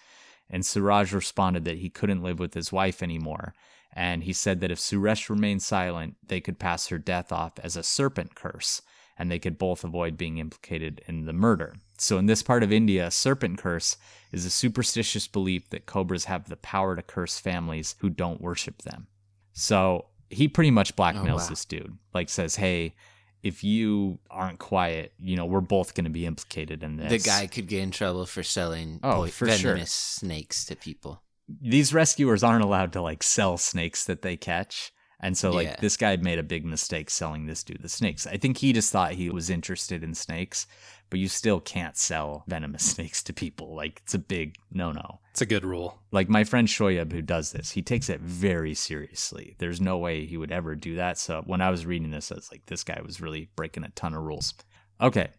And Suraj responded that he couldn't live with his wife anymore. And he said that if Suresh remained silent, they could pass her death off as a serpent curse, and they could both avoid being implicated in the murder. So, in this part of India, a serpent curse is a superstitious belief that cobras have the power to curse families who don't worship them. So, he pretty much oh, blackmails oh, wow. this dude. Like says, "Hey, if you aren't quiet, you know, we're both going to be implicated in this." The guy could get in trouble for selling oh, for venomous sure. snakes to people. These rescuers aren't allowed to like sell snakes that they catch. And so, like, yeah. this guy made a big mistake selling this dude the snakes. I think he just thought he was interested in snakes, but you still can't sell venomous snakes to people. Like, it's a big no no. It's a good rule. Like, my friend Shoyab, who does this, he takes it very seriously. There's no way he would ever do that. So, when I was reading this, I was like, this guy was really breaking a ton of rules. Okay,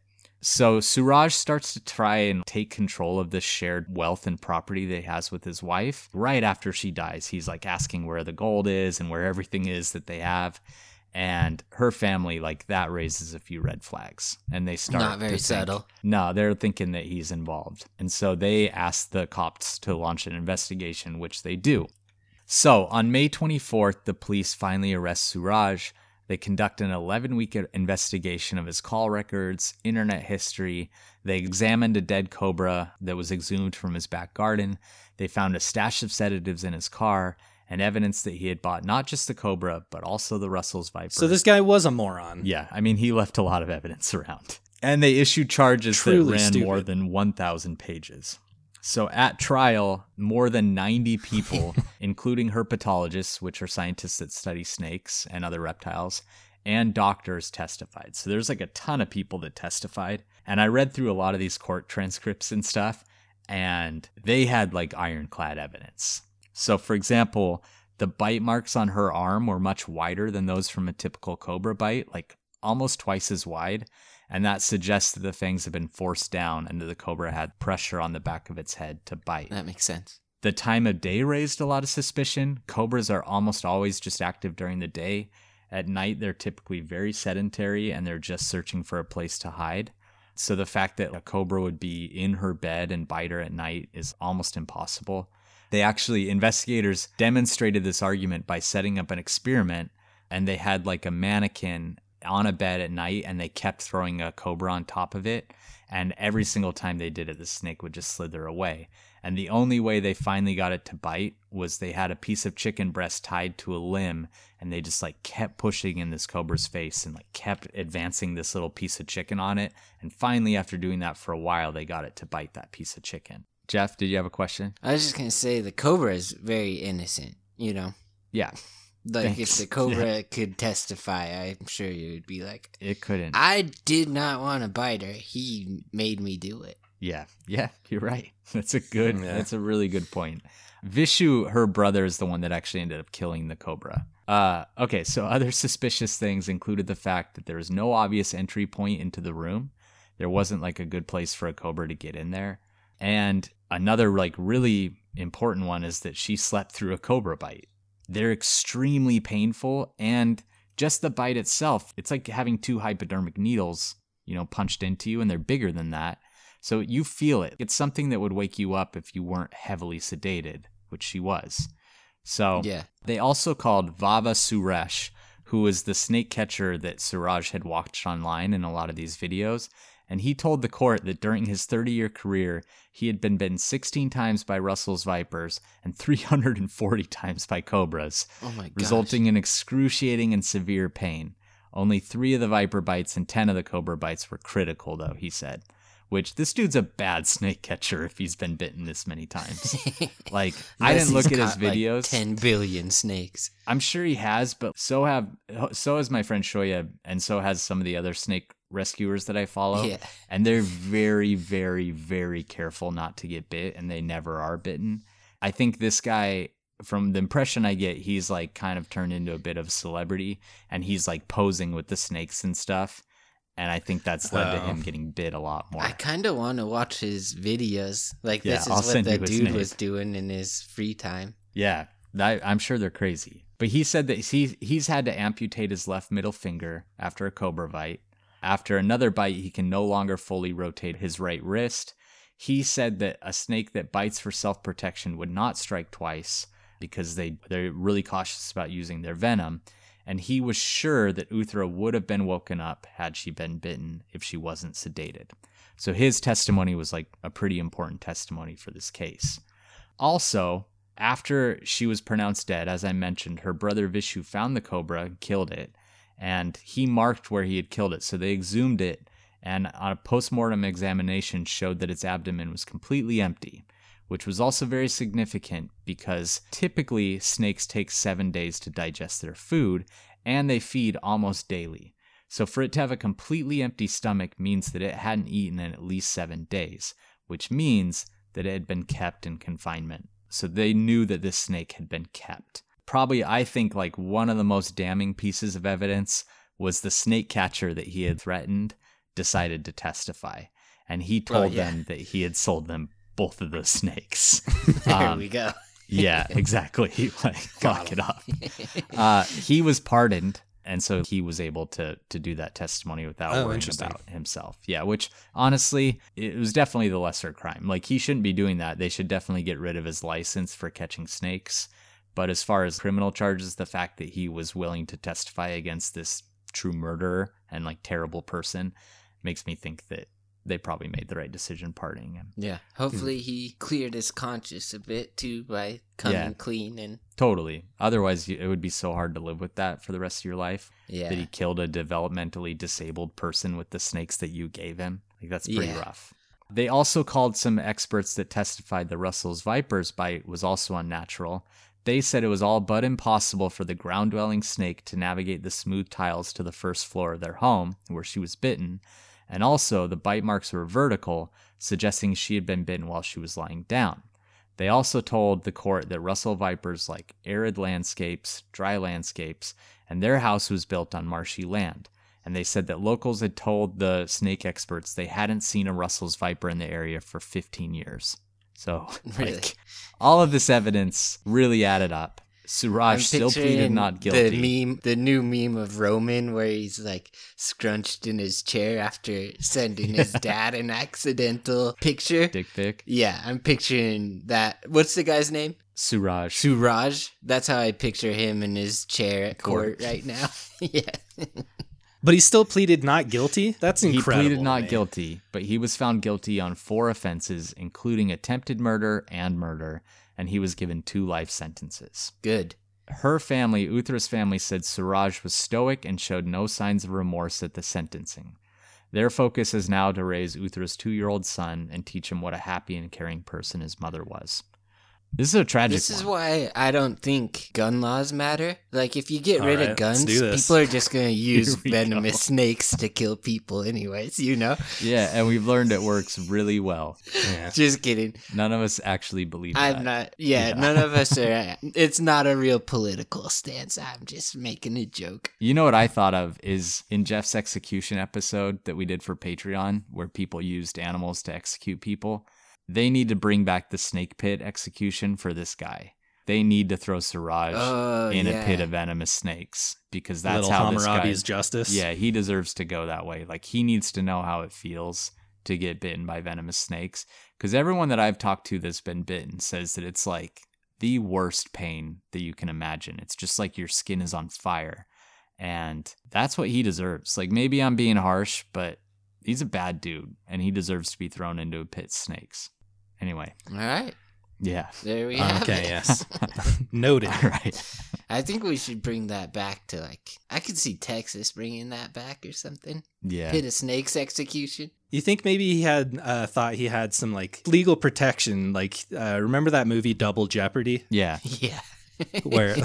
so Suraj starts to try and take control of this shared wealth and property that he has with his wife. Right after she dies, he's like asking where the gold is and where everything is that they have. And her family, like that raises a few red flags. And they start not very subtle. No, they're thinking that he's involved. And so they ask the cops to launch an investigation, which they do. So on May 24th, the police finally arrest Suraj. They conduct an 11 week investigation of his call records, internet history. They examined a dead cobra that was exhumed from his back garden. They found a stash of sedatives in his car and evidence that he had bought not just the cobra, but also the Russell's Viper. So this guy was a moron. Yeah, I mean, he left a lot of evidence around. And they issued charges Truly that ran stupid. more than 1,000 pages. So at trial, more than 90 people, including herpetologists, which are scientists that study snakes and other reptiles, and doctors testified. So there's like a ton of people that testified. And I read through a lot of these court transcripts and stuff, and they had like ironclad evidence. So, for example, the bite marks on her arm were much wider than those from a typical cobra bite, like almost twice as wide. And that suggests that the fangs have been forced down and that the cobra had pressure on the back of its head to bite. That makes sense. The time of day raised a lot of suspicion. Cobras are almost always just active during the day. At night, they're typically very sedentary and they're just searching for a place to hide. So the fact that a cobra would be in her bed and bite her at night is almost impossible. They actually, investigators demonstrated this argument by setting up an experiment and they had like a mannequin on a bed at night and they kept throwing a cobra on top of it. And every single time they did it, the snake would just slither away. And the only way they finally got it to bite was they had a piece of chicken breast tied to a limb and they just like kept pushing in this cobra's face and like kept advancing this little piece of chicken on it. And finally, after doing that for a while, they got it to bite that piece of chicken. Jeff, did you have a question? I was just gonna say the cobra is very innocent. You know, Yeah, like if the cobra could testify, I'm sure you would be like, it couldn't. I did not want to bite her. He made me do it. Yeah, yeah, you're right. That's a good. Yeah. That's a really good point. Vishu, her brother, is the one that actually ended up killing the cobra. Uh, okay, so other suspicious things included the fact that there was no obvious entry point into the room. There wasn't like a good place for a cobra to get in there. And another like really important one is that she slept through a cobra bite. They're extremely painful and just the bite itself, it's like having two hypodermic needles, you know, punched into you and they're bigger than that. So you feel it. It's something that would wake you up if you weren't heavily sedated, which she was. So Yeah. they also called Vava Suresh, who was the snake catcher that Suraj had watched online in a lot of these videos. And he told the court that during his 30 year career, he had been bitten 16 times by Russell's vipers and 340 times by cobras, Oh my resulting in excruciating and severe pain. Only three of the viper bites and 10 of the cobra bites were critical, though, he said. Which this dude's a bad snake catcher if he's been bitten this many times. Like, I didn't look at his videos. Ten billion snakes. I'm sure he has, but so have so has my friend Shoya, and so has some of the other snake rescuers that I follow. Yeah. And they're very, very, very careful not to get bit, and they never are bitten. I think this guy, from the impression I get, he's like kind of turned into a bit of a celebrity, and he's like posing with the snakes and stuff. And I think that's led to him getting bit a lot more. I kind of want to watch his videos. Like Yeah, this is I'll what send that dude name. was doing in his free time. Yeah, I, I'm sure they're crazy. But he said that he he's had to amputate his left middle finger after a cobra bite. After another bite, he can no longer fully rotate his right wrist. He said that a snake that bites for self protection would not strike twice because they they're really cautious about using their venom. And he was sure that Uthra would have been woken up had she been bitten if she wasn't sedated. So his testimony was like a pretty important testimony for this case. Also, after she was pronounced dead, as I mentioned, her brother Vishu found the cobra killed it, and he marked where he had killed it. So they exhumed it, and on a postmortem examination showed that its abdomen was completely empty, which was also very significant because typically snakes take seven days to digest their food, and they feed almost daily. So for it to have a completely empty stomach means that it hadn't eaten in at least seven days, which means that it had been kept in confinement. So they knew that this snake had been kept. Probably, I think, like one of the most damning pieces of evidence was the snake catcher that he had threatened decided to testify. And he Well, told yeah. them that he had sold them both of those snakes. There Um, we go. yeah, exactly. He like got it up. Uh, he was pardoned, and so he was able to to do that testimony without Oh, worrying about himself. Yeah, which honestly, it was definitely the lesser crime. Like he shouldn't be doing that. They should definitely get rid of his license for catching snakes. But as far as criminal charges, the fact that he was willing to testify against this true murderer and like terrible person makes me think that they probably made the right decision parting him. Yeah. Hopefully he cleared his conscience a bit too by coming Yeah. clean and Totally. Otherwise, it would be so hard to live with that for the rest of your life. yeah. That he killed a developmentally disabled person with the snakes that you gave him. Like that's pretty Yeah. rough. They also called some experts that testified that Russell's viper's bite was also unnatural. They said it was all but impossible for the ground dwelling snake to navigate the smooth tiles to the first floor of their home, where she was bitten. And also, the bite marks were vertical, suggesting she had been bitten while she was lying down. They also told the court that Russell vipers like arid landscapes, dry landscapes, and their house was built on marshy land. And they said that locals had told the snake experts they hadn't seen a Russell's viper in the area for 15 years. So, Really? like, all of this evidence really added up. Suraj still pleaded not guilty. The meme, the new meme of Roman, where he's like scrunched in his chair after sending his dad an accidental picture. Dick pic. Yeah, I'm picturing that. What's the guy's name? Suraj. Suraj. That's how I picture him in his chair at court, Court. right now. yeah. But he still pleaded not guilty. That's incredible. He pleaded not man. guilty, but he was found guilty on four offenses, including attempted murder and murder, and he was given two life sentences. Good. Her family, Uthra's family, said Suraj was stoic and showed no signs of remorse at the sentencing. Their focus is now to raise Uthra's two year old son and teach him what a happy and caring person his mother was. This is a tragic This is one. why I don't think gun laws matter. Like, if you get All rid right, of guns, people are just going to use venomous go. snakes to kill people, anyways, you know? Yeah, and we've learned it works really well. Yeah. Just kidding. None of us actually believe I'm that. not, yeah, Yeah. none of us are, it's not a real political stance. I'm just making a joke. You know what I thought of is in Jeff's execution episode that we did for Patreon, where people used animals to execute people. They need to bring back the snake pit execution for this guy. They need to throw Suraj Oh, in yeah. a pit of venomous snakes because that's Little how this Hammurabi's guy. justice. Yeah, he deserves to go that way. Like he needs to know how it feels to get bitten by venomous snakes. Because everyone that I've talked to that's been bitten says that it's like the worst pain that you can imagine. It's just like your skin is on fire. And that's what he deserves. Like maybe I'm being harsh, but he's a bad dude and he deserves to be thrown into a pit of snakes. Anyway, All right. yeah. There we have Okay, it. yes. Noted. All right. I think we should bring that back to like, I could see Texas bringing that back or something. Yeah. Pit of snakes execution. You think maybe he had uh, thought he had some like legal protection? Like, uh, remember that movie Double Jeopardy, Yeah. Yeah. Where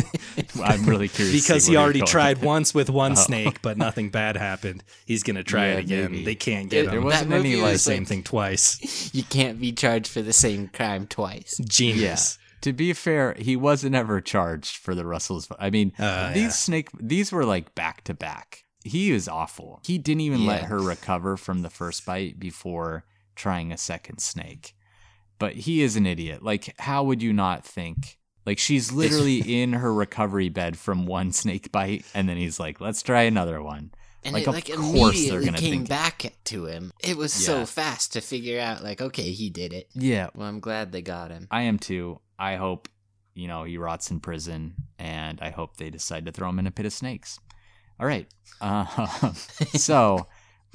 I'm really curious. because he already going. tried once with one Oh. snake, but nothing bad happened. He's gonna try Yeah, it again. maybe. They can't get There him. wasn't that any, movie like, was Same thing twice. You can't be charged for the same crime twice. Genius. To be fair, he wasn't ever charged for the Russells. I mean, Uh, these yeah. snake these were like back to back. He is awful. He didn't even let her recover from the first bite before trying a second snake. But he is an idiot. Like, how would you not think? Like, she's literally in her recovery bed from one snake bite, and then he's like, "Let's try another one." And Like, it of like course they're gonna came back to him. It was Yeah. so fast to figure out, like, okay, he did it. Yeah, Well, I'm glad they got him. I am too. I hope, you know, he rots in prison, and I hope they decide to throw him in a pit of snakes. All right. Uh, so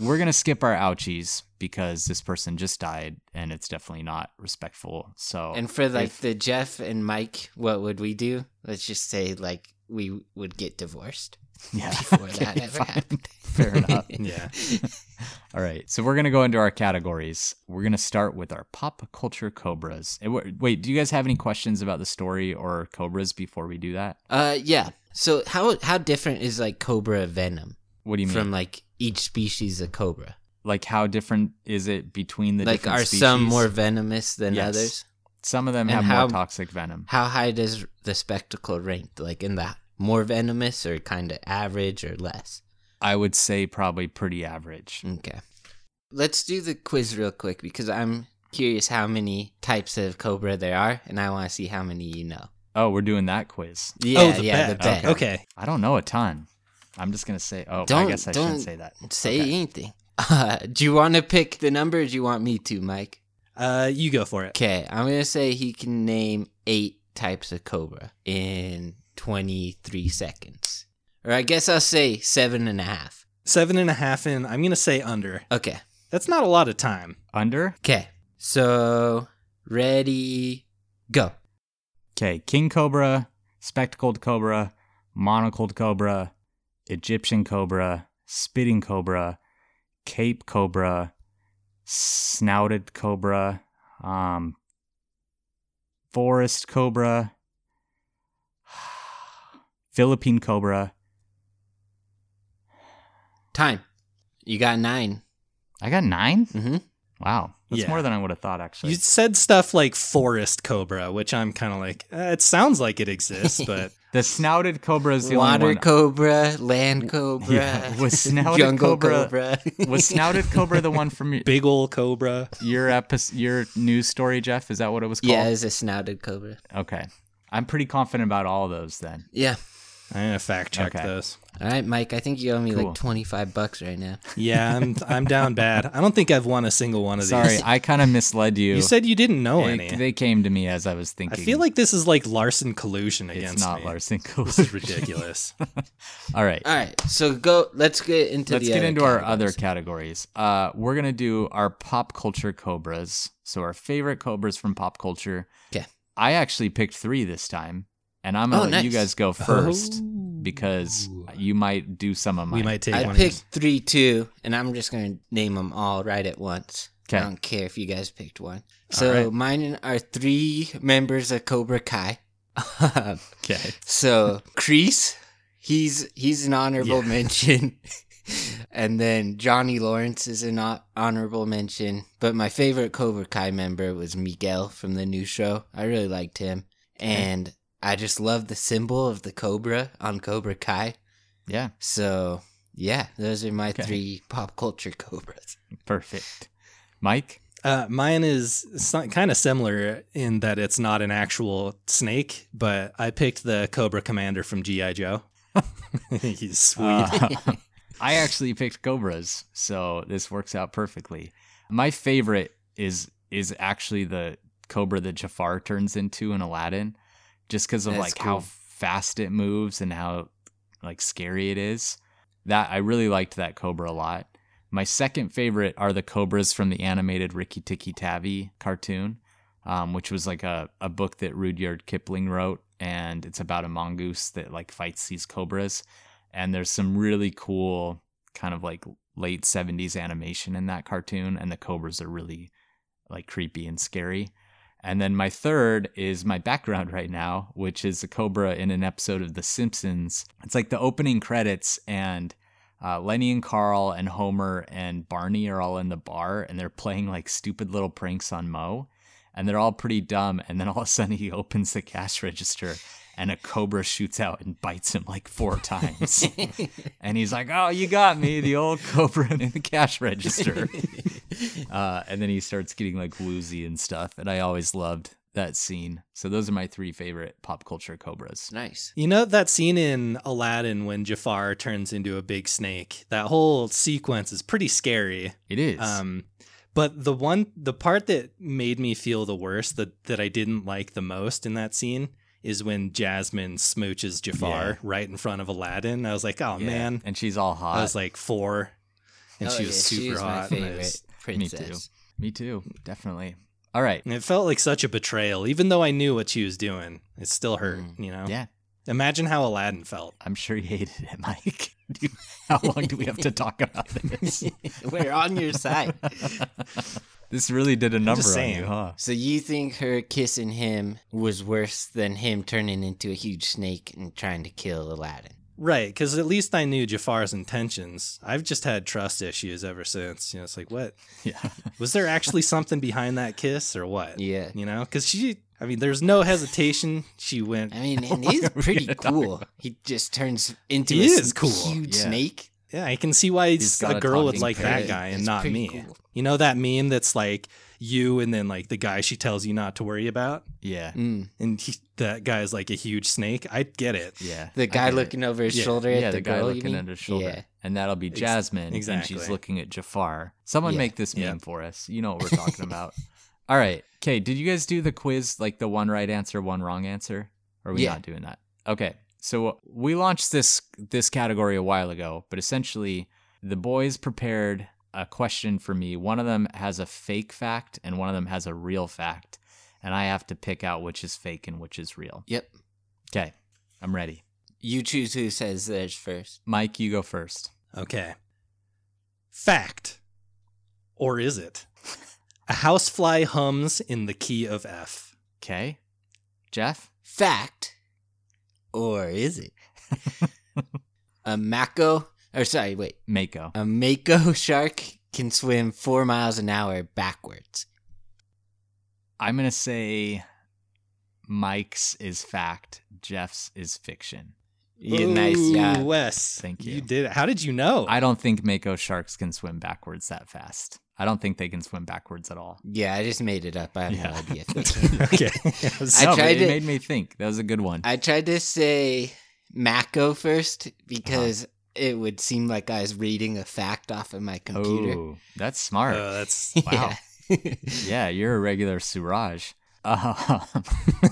we're going to skip our ouchies because this person just died, and it's definitely not respectful. So, And for like if- the Jeff and Mike, what would we do? Let's just say like we would get divorced yeah, before that ever fine. happened. Fair enough. Yeah. All right. So we're going to go into our categories. We're going to start with our pop culture cobras. Wait, Wait, do you guys have any questions about the story or cobras before we do that? Uh, yeah. So how how different is like cobra venom What do you mean? from like each species of cobra? like how different is it between the like, different are species? some more venomous than Yes. others? Some of them and have how- more toxic venom. How high does the spectacle rank? Like in the more venomous or kind of average or less? I would say probably pretty average. Okay. Let's do the quiz real quick because I'm curious how many types of cobra there are, and I want to see how many you know. Oh, we're doing that quiz. Yeah, oh, the yeah, bet. the bet. Okay. I don't know a ton. I'm just gonna say. Oh, I Don't- guess I don't shouldn't say that. Say Okay. anything. Uh, do you want to pick the number or do you want me to, Mike? Uh, you go for it. Okay, I'm going to say he can name eight types of cobra in 23 seconds. Or I guess I'll say seven and a half. Seven and a half in. I'm gonna say under. Okay. That's not a lot of time. Under? Okay. So, ready, go. Okay, king cobra, spectacled cobra, monocled cobra, Egyptian cobra, spitting cobra, cape cobra, snouted cobra, um, forest cobra, Philippine cobra. Time. You got nine. I got nine. Mm-hmm. Wow, that's Yeah. more than I would have thought. Actually, You said stuff like forest cobra, which I'm kind of like, eh, it sounds like it exists, but the snouted cobra is the Water only one. cobra, land cobra, Yeah, was snouted jungle cobra- cobra. was snouted cobra the one from your, big ol' cobra. your episode, your news story, Jeff? Is that what it was called? yeah, it's a snouted cobra. Okay. I'm pretty confident about all those then. Yeah. I'm gonna fact check Okay. those. All right, Mike. I think you owe me Cool. like 25 bucks right now. Yeah, I'm I'm down bad. I don't think I've won a single one of Sorry, these. Sorry, I kind of misled you. You said you didn't know They- any. They came to me as I was thinking. I feel like this is like Larson collusion it's against not me. Larson This collusion. is ridiculous. all right. All right, so go. Let's get into. Let's the get other into our other categories. categories. Uh, we're gonna do our pop culture cobras. So our favorite cobras from pop culture. 'Kay. I actually picked three this time, and I'm gonna Oh, let you guys go first Oh. because you might do some of mine. we might take I picked three, two, and I'm just gonna name them all right at once. I don't care if you guys picked one. So right. mine are three members of Cobra Kai. Okay. so Kreese, he's he's an honorable Yeah. mention. and then Johnny Lawrence is an hon- honorable mention. But my favorite Cobra Kai member was Miguel from the new show. I really liked him. And I just love the symbol of the cobra on Cobra Kai. Yeah. So yeah, those are my Okay. three pop culture cobras. Perfect. Mike. Uh, mine is kind of similar in that it's not an actual snake, but I picked the Cobra Commander from GI Joe. He's sweet. Uh, I actually picked cobras, so this works out perfectly. My favorite is is actually the cobra that Jafar turns into in Aladdin, just because of That's like how fast it moves and how like scary it is. That I really liked that cobra a lot. My second favorite are the cobras from the animated Rikki Tikki Tavi cartoon, um, which was like a, a book that Rudyard Kipling wrote, and it's about a mongoose that like fights these cobras. And there's some really cool kind of like late 70s animation in that cartoon, and the cobras are really like creepy and scary. And then my third is my background right now, which is a cobra in an episode of The Simpsons. It's like the opening credits, and uh, Lenny and Carl and Homer and Barney are all in the bar, and they're playing like stupid little pranks on Moe, and they're all pretty dumb. And then all of a sudden, he opens the cash register, and a cobra shoots out and bites him like four times. and he's like, "Oh, you got me, the old cobra in the cash register." uh, and then he starts getting like woozy and stuff, and I always loved that scene. So those are my three favorite pop culture cobras. nice. You know that scene in Aladdin when Jafar turns into a big snake? That whole sequence is pretty scary. It is. Um, but the one, the part that made me feel the worst, that that I didn't like the most in that scene, is when Jasmine smooches Jafar Yeah. right in front of Aladdin. I was like, oh Yeah. man, and she's all hot. I was like four, and Oh, she was yeah, super she was my hot. and I favorite was- Me too. Me too, definitely. All right. and it felt like such a betrayal, even though I knew what she was doing. It still hurt, Mm. you know. Yeah, Imagine how Aladdin felt. I'm sure he hated it, Mike. How long do we have to talk about this? We're on your side. this really did a number on you, huh? So you think her kissing him was worse than him turning into a huge snake and trying to kill Aladdin? Right, because at least I knew Jafar's intentions. I've just had trust issues ever since. You know, it's like, what Yeah. was there actually something behind that kiss or what? Yeah. You know, because she, I mean, there's no hesitation. She went, I mean, and he's pretty cool. He just turns into He a is cool. huge Yeah. snake. yeah, I can see why He's he's a a girl would talking like that guy and It's not me. cool. You know that meme that's like you and then like the guy she tells you not to worry about, Yeah. Mm. and he, that guy's like a huge snake. I get it. Yeah. The guy get it. looking over his Yeah. shoulder at yeah, the, the, guy girl, you looking mean? at his shoulder. Yeah. And that'll be Ex- Jasmine. And exactly. she's looking at Jafar. Someone Yeah. make this meme Yeah. for us. You know what we're talking about. All right. Okay. Did you guys do the quiz, like the one right answer, one wrong answer? Or are we Yeah. not doing that? Okay. So we launched this this category a while ago, but essentially the boys prepared a question for me. One of them has a fake fact and one of them has a real fact, and I have to pick out which is fake and which is real. Yep. Okay. I'm ready. You choose who says theirs first. Mike, you go first. Okay. Fact. Or is it? A housefly hums in the key of F. Okay. Jeff? Fact. Or is it? a mako, or sorry, wait. Mako. A mako shark can swim four miles an hour backwards. I'm going to say Mike's is fact, Jeff's is fiction. Yeah, nice Ooh, job. Wes. Thank you. You did it. How did you know? I don't think Mako sharks can swim backwards that fast. I don't think they can swim backwards at all. Yeah, I just made it up. I have Yeah. no idea if okay. I no, but tried it to- made me think. That was a good one. I tried to say Mako first because it would seem like I was reading a fact off of my computer. Oh, that's smart. Oh, that's wow. Yeah. yeah, you're a regular Suraj. Uh,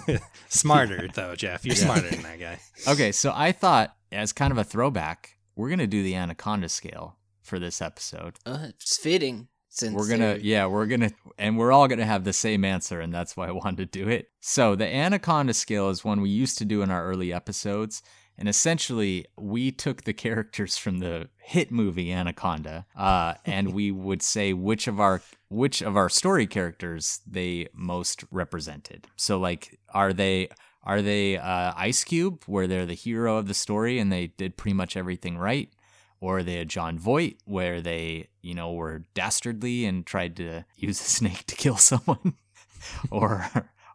smarter though, Jeff. You're Yeah. smarter than that guy. okay, so I thought, as kind of a throwback, we're going to do the Anaconda scale for this episode. Uh, it's fitting since we're gonna they're- yeah we're gonna and we're all gonna have the same answer and that's why i wanted to do it so the anaconda scale is one we used to do in our early episodes and essentially we took the characters from the hit movie anaconda uh, and we would say which of our which of our story characters they most represented so like are they are they uh, ice cube where they're the hero of the story and they did pretty much everything right or are they a Jon Voight where they, you know, were dastardly and tried to use a snake to kill someone? or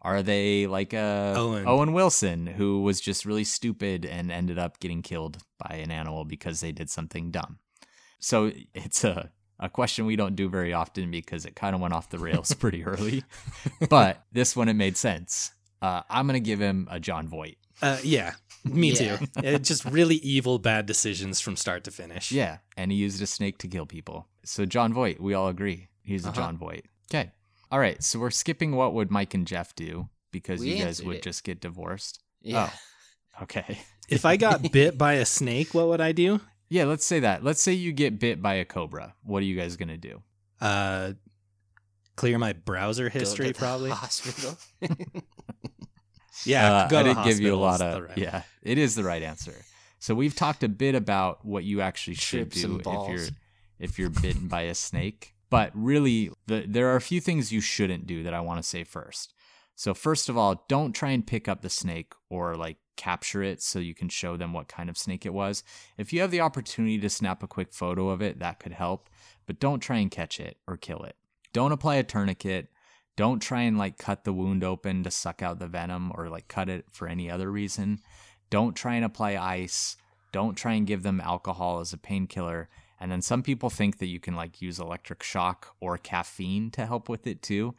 are they like a Owen. Wilson who was just really stupid and ended up getting killed by an animal because they did something dumb? So it's a a question we don't do very often because it kind of went off the rails pretty early. but this one it made sense. Uh, I'm gonna give him a Jon Voight. Uh, yeah, me Yeah. too. It, just really evil, bad decisions from start to finish. Yeah, and he used a snake to kill people. So Jon Voight, we all agree he's a Uh-huh. Jon Voight. Okay. All right, so we're skipping what would Mike and Jeff do because We you guys would it. just get divorced. Yeah. Okay. If I got bit by a snake, what would I do? Yeah, let's say that. Let's say you get bit by a cobra. What are you guys going to do? Uh, clear my browser Go to history, the probably. Hospital. Yeah, Uh, go I to the did give you a lot of the right Yeah, it is the right answer. So we've talked a bit about what you actually should Trip some do if you're if you're bitten by a snake. But really, the, there are a few things you shouldn't do that I want to say first. So first of all, don't try and pick up the snake or like capture it so you can show them what kind of snake it was. If you have the opportunity to snap a quick photo of it, that could help, but don't try and catch it or kill it. Don't apply a tourniquet. Don't try and like cut the wound open to suck out the venom or like cut it for any other reason. Don't try and apply ice. Don't try and give them alcohol as a painkiller. And then some people think that you can like use electric shock or caffeine to help with it too.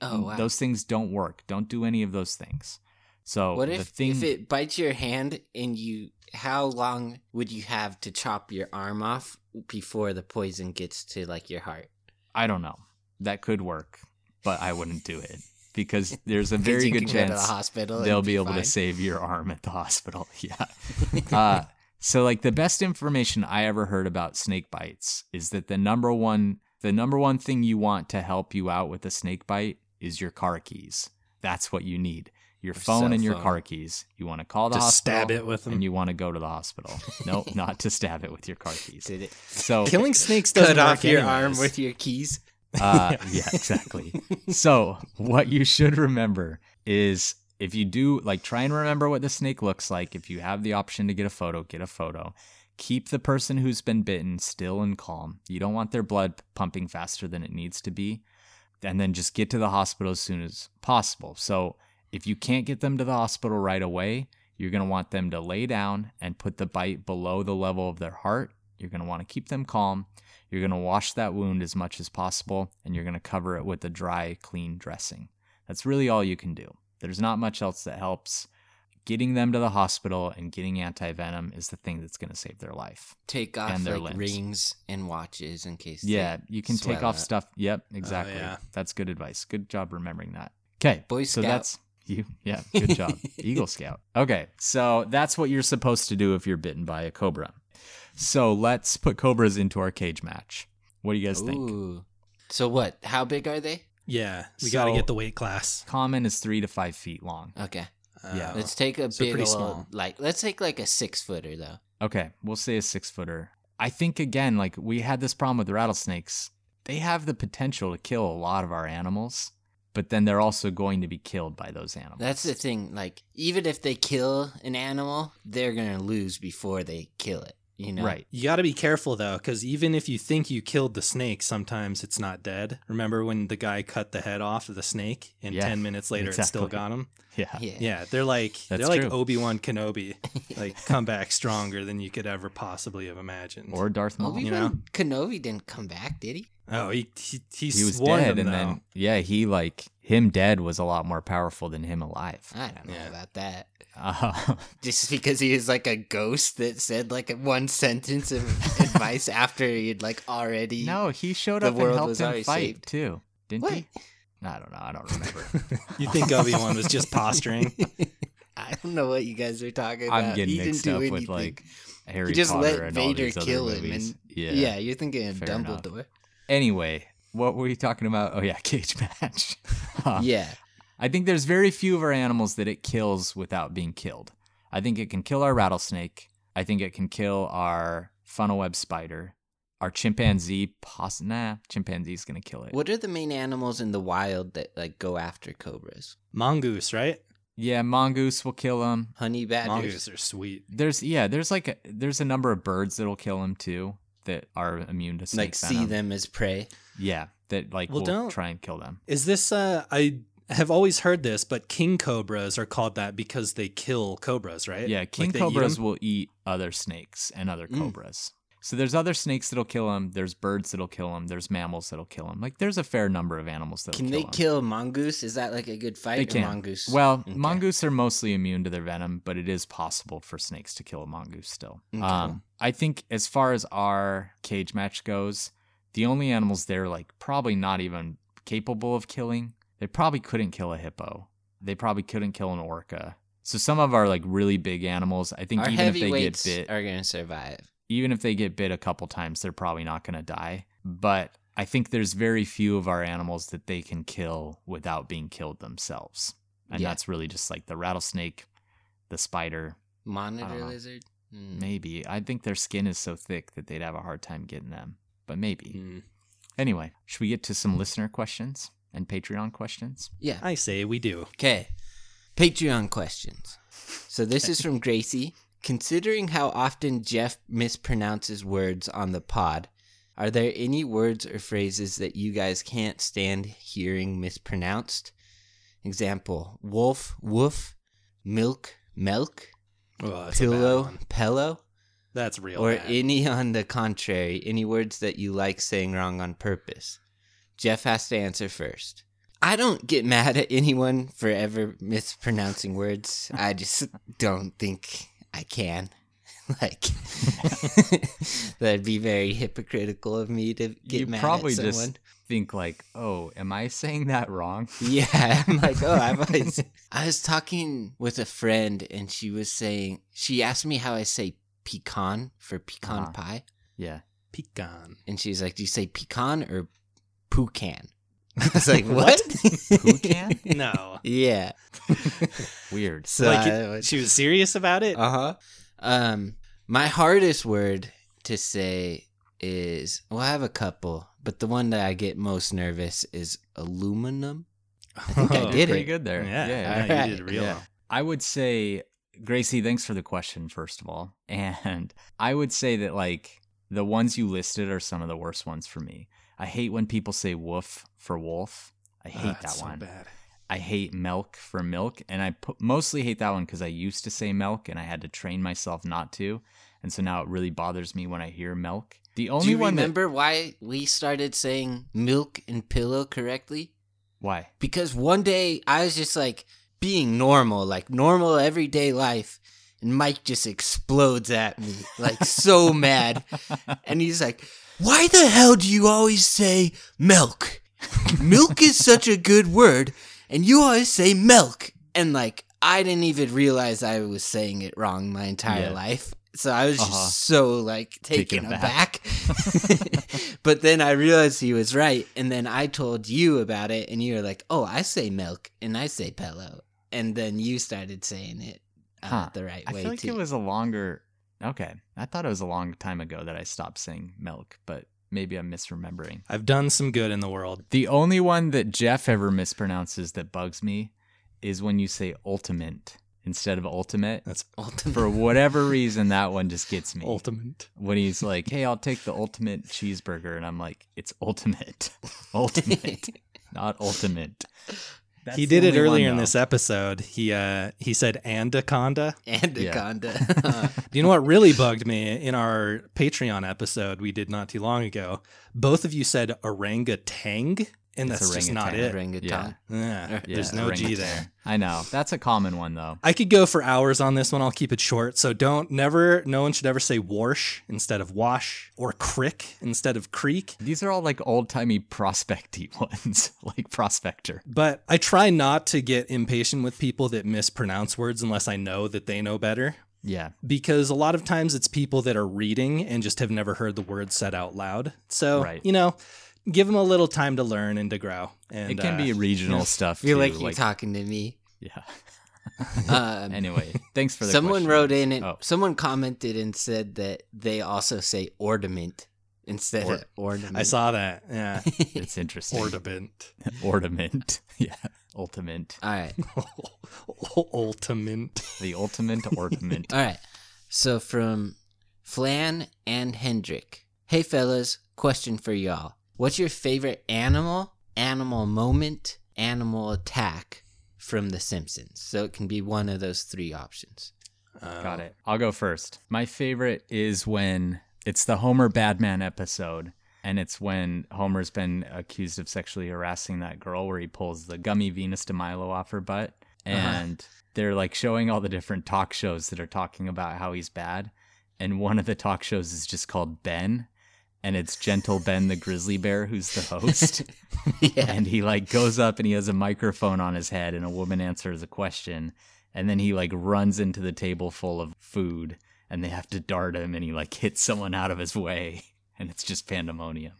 Oh, wow. Those things don't work. Don't do any of those things. So what the if thing if it bites your hand and you? How long would you have to chop your arm off before the poison gets to like your heart? I don't know. That could work, but I wouldn't do it because there's a very good can go to chance the hospital. they'll and be able to save your arm at the hospital. Yeah. uh, so like the best information I ever heard about snake bites is that the number one the number one thing you want to help you out with a snake bite is your car keys. That's what you need. Your phone and your phone. car keys. You want to call the to hospital stab it with them. and you want to go to the hospital. nope, not to stab it with your car keys. Did it So Killing snakes doesn't cut off your anyways. arm with your keys? uh, yeah, exactly. so, what you should remember is if you do, like, try and remember what the snake looks like. If you have the option to get a photo, get a photo. Keep the person who's been bitten still and calm. You don't want their blood pumping faster than it needs to be. And then just get to the hospital as soon as possible. So, if you can't get them to the hospital right away, you're going to want them to lay down and put the bite below the level of their heart. You're going to want to keep them calm. You're going to wash that wound as much as possible and you're going to cover it with a dry, clean dressing. That's really all you can do. There's not much else that helps. getting them to the hospital and getting anti venom is the thing that's going to save their life. Take off And their like limbs. rings and watches in case. Yeah, you can take off up. stuff. Yep, oh, exactly. yeah. That's good advice. Good job remembering that. Okay, Boy so that's you. Yeah, good job, Eagle Scout. Okay, so that's what you're supposed to do if you're bitten by a cobra. So let's put cobras into our cage match. What do you guys think? So what? How big are they? Yeah, we got to get the weight class. Common is three to five feet long. Okay. Yeah. Let's take a So big pretty ol' small. like let's take like a six footer though. Okay, we'll say a six footer. I think again, like we had this problem with rattlesnakes. They have the potential to kill a lot of our animals, but then they're also going to be killed by those animals. That's the thing. Like even if they kill an animal, they're gonna lose before they kill it. You know. right. You got to be careful though, because even if you think you killed the snake, sometimes it's not dead. Remember when the guy cut the head off of the snake, and Yeah, ten minutes later it still got him? Yeah. Yeah. Yeah, they're like That's they're like true. Obi Wan Kenobi, like come back stronger than you could ever possibly have imagined. Or Darth Maul. Obi you know? Kenobi didn't come back, did he? oh, he he, he, he was dead, them, and though. then yeah, he like him dead was a lot more powerful than him alive. I don't know Yeah. about that. Uh, Just because he was like a ghost that said like one sentence of advice after he'd like already. no, he showed up and helped him fight saved. too, didn't What? he? I don't know. I don't remember. you think Obi Wan was just posturing? I don't know what you guys are talking about. I'm getting he didn't mixed do up anything. with like Harry he just Potter let and all Vader these other kill him, movies. and yeah. yeah. you're thinking of Fair enough. Dumbledore. Anyway, what were you talking about? Oh yeah, cage match. Huh. Yeah, I think there's very few of our animals that it kills without being killed. I think it can kill our rattlesnake. I think it can kill our funnel web spider. Our chimpanzee, poss- nah, chimpanzee's gonna kill it. what are the main animals in the wild that like go after cobras? Mongoose, right? Yeah, mongoose will kill them. Honey badgers. Mongoose are sweet. There's yeah, there's like a, there's a number of birds that'll kill them too that are immune to snake like see them as prey. Yeah, that like Well, will don't- try and kill them. Is this uh I have always heard this, but king cobras are called that because they kill cobras, right? Yeah, Like king they eat will eat other snakes and other Mm. cobras. So there's other snakes that'll kill him. There's birds that'll kill him. There's mammals that'll kill him. Like there's a fair number of animals that'll Can kill they 'em. kill mongoose? Is that like a good fight? They can. mongoose. Well, Okay. mongoose are mostly immune to their venom, but it is possible for snakes to kill a mongoose still. Okay. Um, I think as far as our cage match goes, the only animals they're like probably not even capable of killing. They probably couldn't kill a hippo. They probably couldn't kill an orca. So some of our like really big animals, I think Our even if they get bit, are gonna survive. Even if they get bit a couple times, they're probably not going to die. But I think there's very few of our animals that they can kill without being killed themselves. And Yeah. that's really just like the rattlesnake, the spider, Monitor lizard. Mm. maybe. I think their skin is so thick that they'd have a hard time getting them. But maybe. Mm. Anyway, should we get to some listener questions and Patreon questions? Yeah. I say we do. Okay. Patreon questions. So this is from Gracie. Considering how often Jeff mispronounces words on the pod, are there any words or phrases that you guys can't stand hearing mispronounced? Example: wolf, woof, milk, milk, Oh, pillow, pillow, That's real or bad. any on the contrary, any words that you like saying wrong on purpose. Jeff has to answer first. I don't get mad at anyone for ever mispronouncing words. I just don't think I can. Like that'd be very hypocritical of me to get you mad probably at someone. just think like, "Oh, am I saying that wrong?" Yeah, I'm like, oh, I've always. I was talking with a friend, and she was saying she asked me how I say pecan for pecan Uh-huh. pie, Yeah. Pecan. and she's like, "Do you say pecan or poucan?" I was like, "What?" Poucan? No. yeah. Weird. So like I it- was- she was serious about it. Uh huh. Um, my hardest word to say is well, I have a couple, but the one that I get most nervous is aluminum. I think I Oh, did Pretty it. good there. Yeah, yeah. yeah, Alright. you did real. Yeah. well. I would say, Gracie, thanks for the question, first of all. And I would say that, like, the ones you listed are some of the worst ones for me. I hate when people say woof for wolf. I hate Ah, that so one. bad. I hate milk for milk. And I mostly hate that one because I used to say milk and I had to train myself not to. And so now it really bothers me when I hear milk. The only Do you one that- remember why we started saying milk and pillow correctly? why? Because one day I was just like, being normal, like normal everyday life. And Mike just explodes at me, like so mad. And he's like, Why the hell do you always say milk? milk is such a good word, and you always say milk. And like, I didn't even realize I was saying it wrong my entire Yeah. life. So I was just Uh-huh. so like taken, aback. but then I realized he was right. And then I told you about it, and you were like, oh, I say milk and I say pillow. And then you started saying it uh, Huh. the right I way I feel like too. it was a longer. Okay, I thought it was a long time ago that I stopped saying milk, but maybe I'm misremembering. I've done some good in the world. The only one that Jeff ever mispronounces that bugs me is when you say ultimate instead of ultimate. That's Ultimate. For whatever reason, that one just gets me. ultimate. when he's like, "Hey, I'll take the ultimate cheeseburger," and I'm like, "It's ultimate, ultimate, not ultimate." That's he did it only one, earlier in this episode. He uh he said anaconda. Anaconda. Do you know what really bugged me in our Patreon episode we did not too long ago? Both of you said orangutan, and It's that's just not it. Orangutan. Yeah, Yeah, there's no G there. I know that's a common one though. I could go for hours on this one. I'll keep it short. So don't never. No one should ever say warsh instead of wash or crick instead of creek. These are all like old timey prospecty ones, like prospector. But I try not to get impatient with people that mispronounce words unless I know that they know better. Yeah, Because a lot of times it's people that are reading and just have never heard the word said out loud. So, Right. you know, give them a little time to learn and to grow. And it can uh, be regional stuff. feel too, like you're talking to me. yeah. Um, Anyway, thanks for the someone question. wrote in and Oh. someone commented and said that they also say ornament instead Or- of ornament. I saw that. Yeah. It's interesting. Ornament. Ornament. Yeah. Ultimate. All right. Ultimate. The ultimate ornament. All right. So from Flan and Hendrick. Hey fellas, question for y'all. What's your favorite animal, animal moment, animal attack from The Simpsons? So it can be one of those three options. Uh, Got it. I'll go first. My favorite is when it's the Homer Badman episode, and it's when Homer's been accused of sexually harassing that girl, where he pulls the gummy Venus de Milo off her butt, uh-huh. and they're like showing all the different talk shows that are talking about how he's bad, and one of the talk shows is just called Ben. And it's Gentle Ben the Grizzly Bear who's the host. yeah. and he like goes up and he has a microphone on his head and a woman answers a question and then he like runs into the table full of food and they have to dart him and he like hits someone out of his way and it's just pandemonium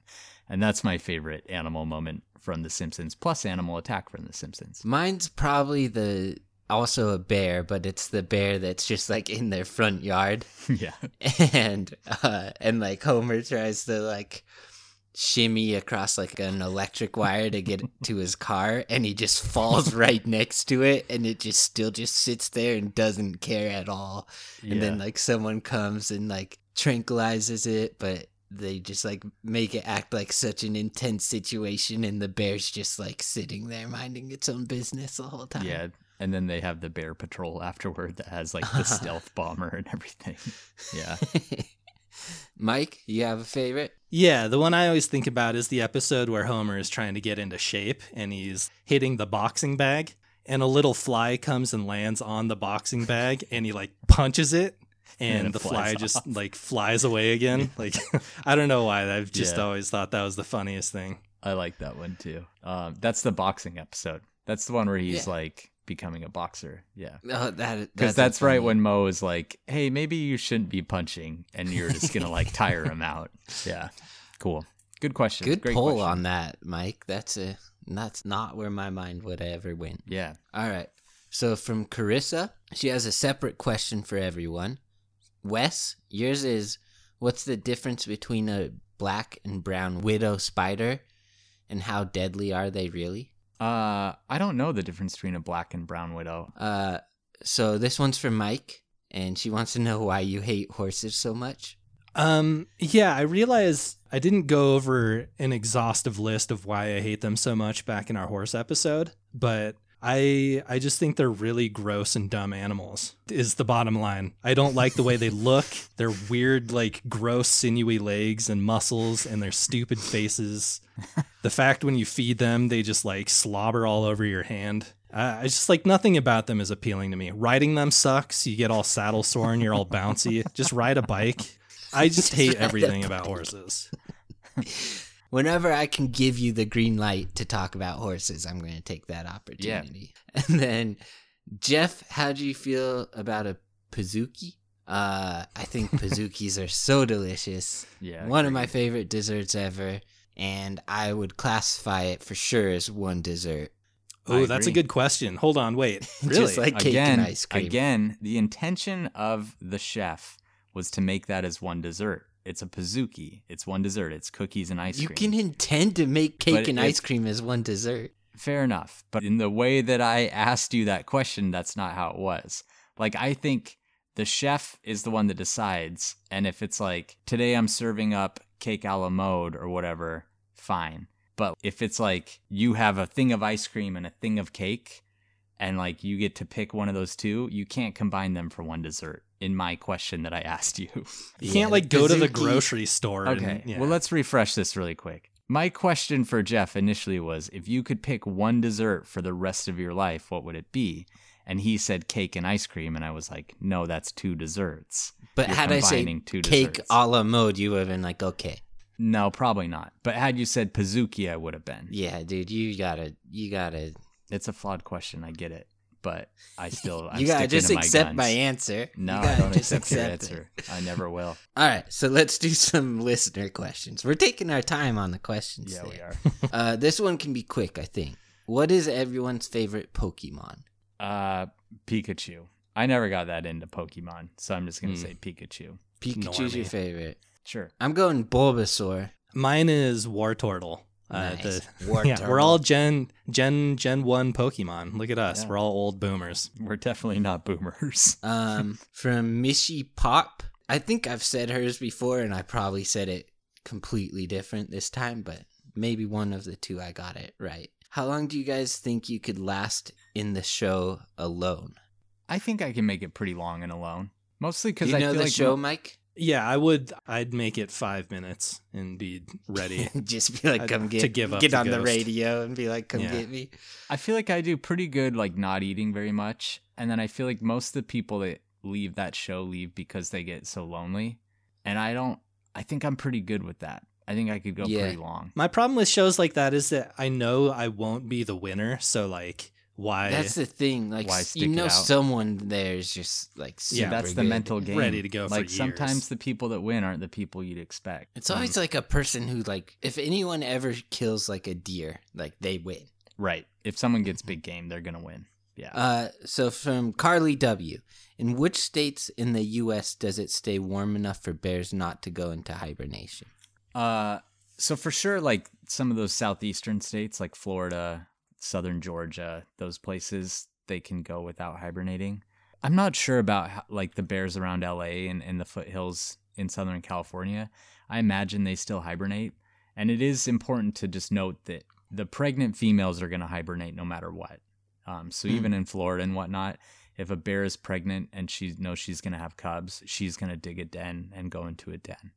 and that's my favorite animal moment from the simpsons plus animal attack from the simpsons Mine's probably the also a bear, but it's the bear that's just like in their front yard. yeah. And uh and like Homer tries to like shimmy across like an electric wire to get to his car and he just falls right next to it and it just still just sits there and doesn't care at all. And then like someone comes and like tranquilizes it but they just like make it act like such an intense situation and the bear's just like sitting there minding its own business the whole time. Yeah and then they have the bear patrol afterward that has like the stealth bomber and everything yeah mike you have a favorite Yeah, the one I always think about is the episode where Homer is trying to get into shape and he's hitting the boxing bag, and a little fly comes and lands on the boxing bag, and he like punches it, and, And it the fly flies just like flies away again. Like, I don't know why. I've just Yeah. always thought that was the funniest thing. I like that one too. Um, that's the boxing episode. That's the one where he's Yeah. like becoming a boxer. Yeah. oh that Because that's, a right when Moe is like, hey, maybe you shouldn't be punching and you're just going to like tire him out. Yeah. Cool. Good question. Good Great pull question. on that, Mike. That's a that's not where my mind would ever went. Yeah. All right. So from Carissa, she has a separate question for everyone. Wes, yours is what's the difference between a black and brown widow spider and how deadly are they really? Uh, I don't know the difference between a black and brown widow. Uh so this one's for Mike and she wants to know why you hate horses so much. Um, yeah, I realize I didn't go over an exhaustive list of why I hate them so much back in our horse episode, but I I just think they're really gross and dumb animals. Is the bottom line. I don't like the way they look. Their weird like gross sinewy legs and muscles and their stupid faces. the fact when you feed them they just like slobber all over your hand. Uh, I just like nothing about them is appealing to me. Riding them sucks. You get all saddle sore and you're all bouncy. just ride a bike. I Just hate everything about horses. Whenever I can give you the green light to talk about horses, I'm going to take that opportunity. And then, Jeff, how do you feel about a Pizookie? Uh, I think Pizookies are so delicious. Yeah. one of my agreed. favorite desserts ever, and I would classify it for sure as one dessert. Oh, that's a good question. Hold on, wait. Really? Just like cake again, and ice cream. again, the intention of the chef was to make that as one dessert. It's a Pizookie. It's one dessert. It's cookies and ice you cream. You can intend to make cake But and ice cream as one dessert. Fair enough. But in the way that I asked you that question, that's not how it was. Like, I think the chef is the one that decides. And if it's like, today I'm serving up cake a la mode or whatever, fine. But if it's like, you have a thing of ice cream and a thing of cake, and like you get to pick one of those two, you can't combine them for one dessert. In my question that I asked you. You can't like go to the grocery store. and- Okay. yeah. Well, let's refresh this really quick. My question for Jeff initially was if you could pick one dessert for the rest of your life, what would it be? And he said cake and ice cream. And I was like, no, that's two desserts. But You're had I say combining cake desserts. a la mode, you would have been like, okay, No, probably not. But had you said Pizookie, I would have been. yeah, dude, you gotta, you gotta, It's a flawed question. I get it. But I still, I'm you gotta sticking just to my accept guns. my answer. No, I don't just accept your accept it. answer. I never will. All right, so let's do some listener questions. We're taking our time on the questions. Yeah, we are. Uh, this one can be quick, I think. What is everyone's favorite Pokemon? Uh, Pikachu. I never got that into Pokemon, so I'm just gonna Hmm. say Pikachu. Pikachu's your favorite. Sure. I'm going Bulbasaur. Mine is Wartortle. Uh, Nice. the, yeah, we're all Gen Gen Gen One Pokemon. Look at us. Yeah. We're all old boomers. We're definitely not boomers. Um, from Mishy Pop. I think I've said hers before, and I probably said it completely different this time, but maybe one of the two I got it right. How long do you guys think you could last in the show alone? I think I can make it pretty long and alone. Mostly because you I know feel the like show, mo- Mike? Yeah, I would. I'd make it five minutes and be ready. Just be like, I'd- come to get, give up get the on the radio and be like, come Yeah. get me. I feel like I do pretty good like not eating very much, and then I feel like most of the people that leave that show leave because they get so lonely, and I don't. I think I'm pretty good with that. I think I could go Yeah. pretty long. My problem with shows like that is that I know I won't be the winner. So like, why? That's the thing. Like, Why stick you it know, out? someone there is just like, super Yeah, That's the good. mental game. Ready to go for Like years. sometimes the people that win aren't the people you'd expect. It's always Um, like a person who, like, if anyone ever kills like a deer, like they win. right. If someone gets big game, they're gonna win. Yeah. Uh, so from Carly W. In which states in the U.S. does it stay warm enough for bears not to go into hibernation? Uh, so for sure, like some of those southeastern states, like Florida, southern Georgia, those places, they can go without hibernating. I'm not sure about how, like the bears around LA and, and the foothills in Southern California. I imagine they still hibernate. And it is important to just note that the pregnant females are going to hibernate no matter what. Um, so Hmm. even in Florida and whatnot, if a bear is pregnant and she knows she's going to have cubs, she's going to dig a den and go into a den.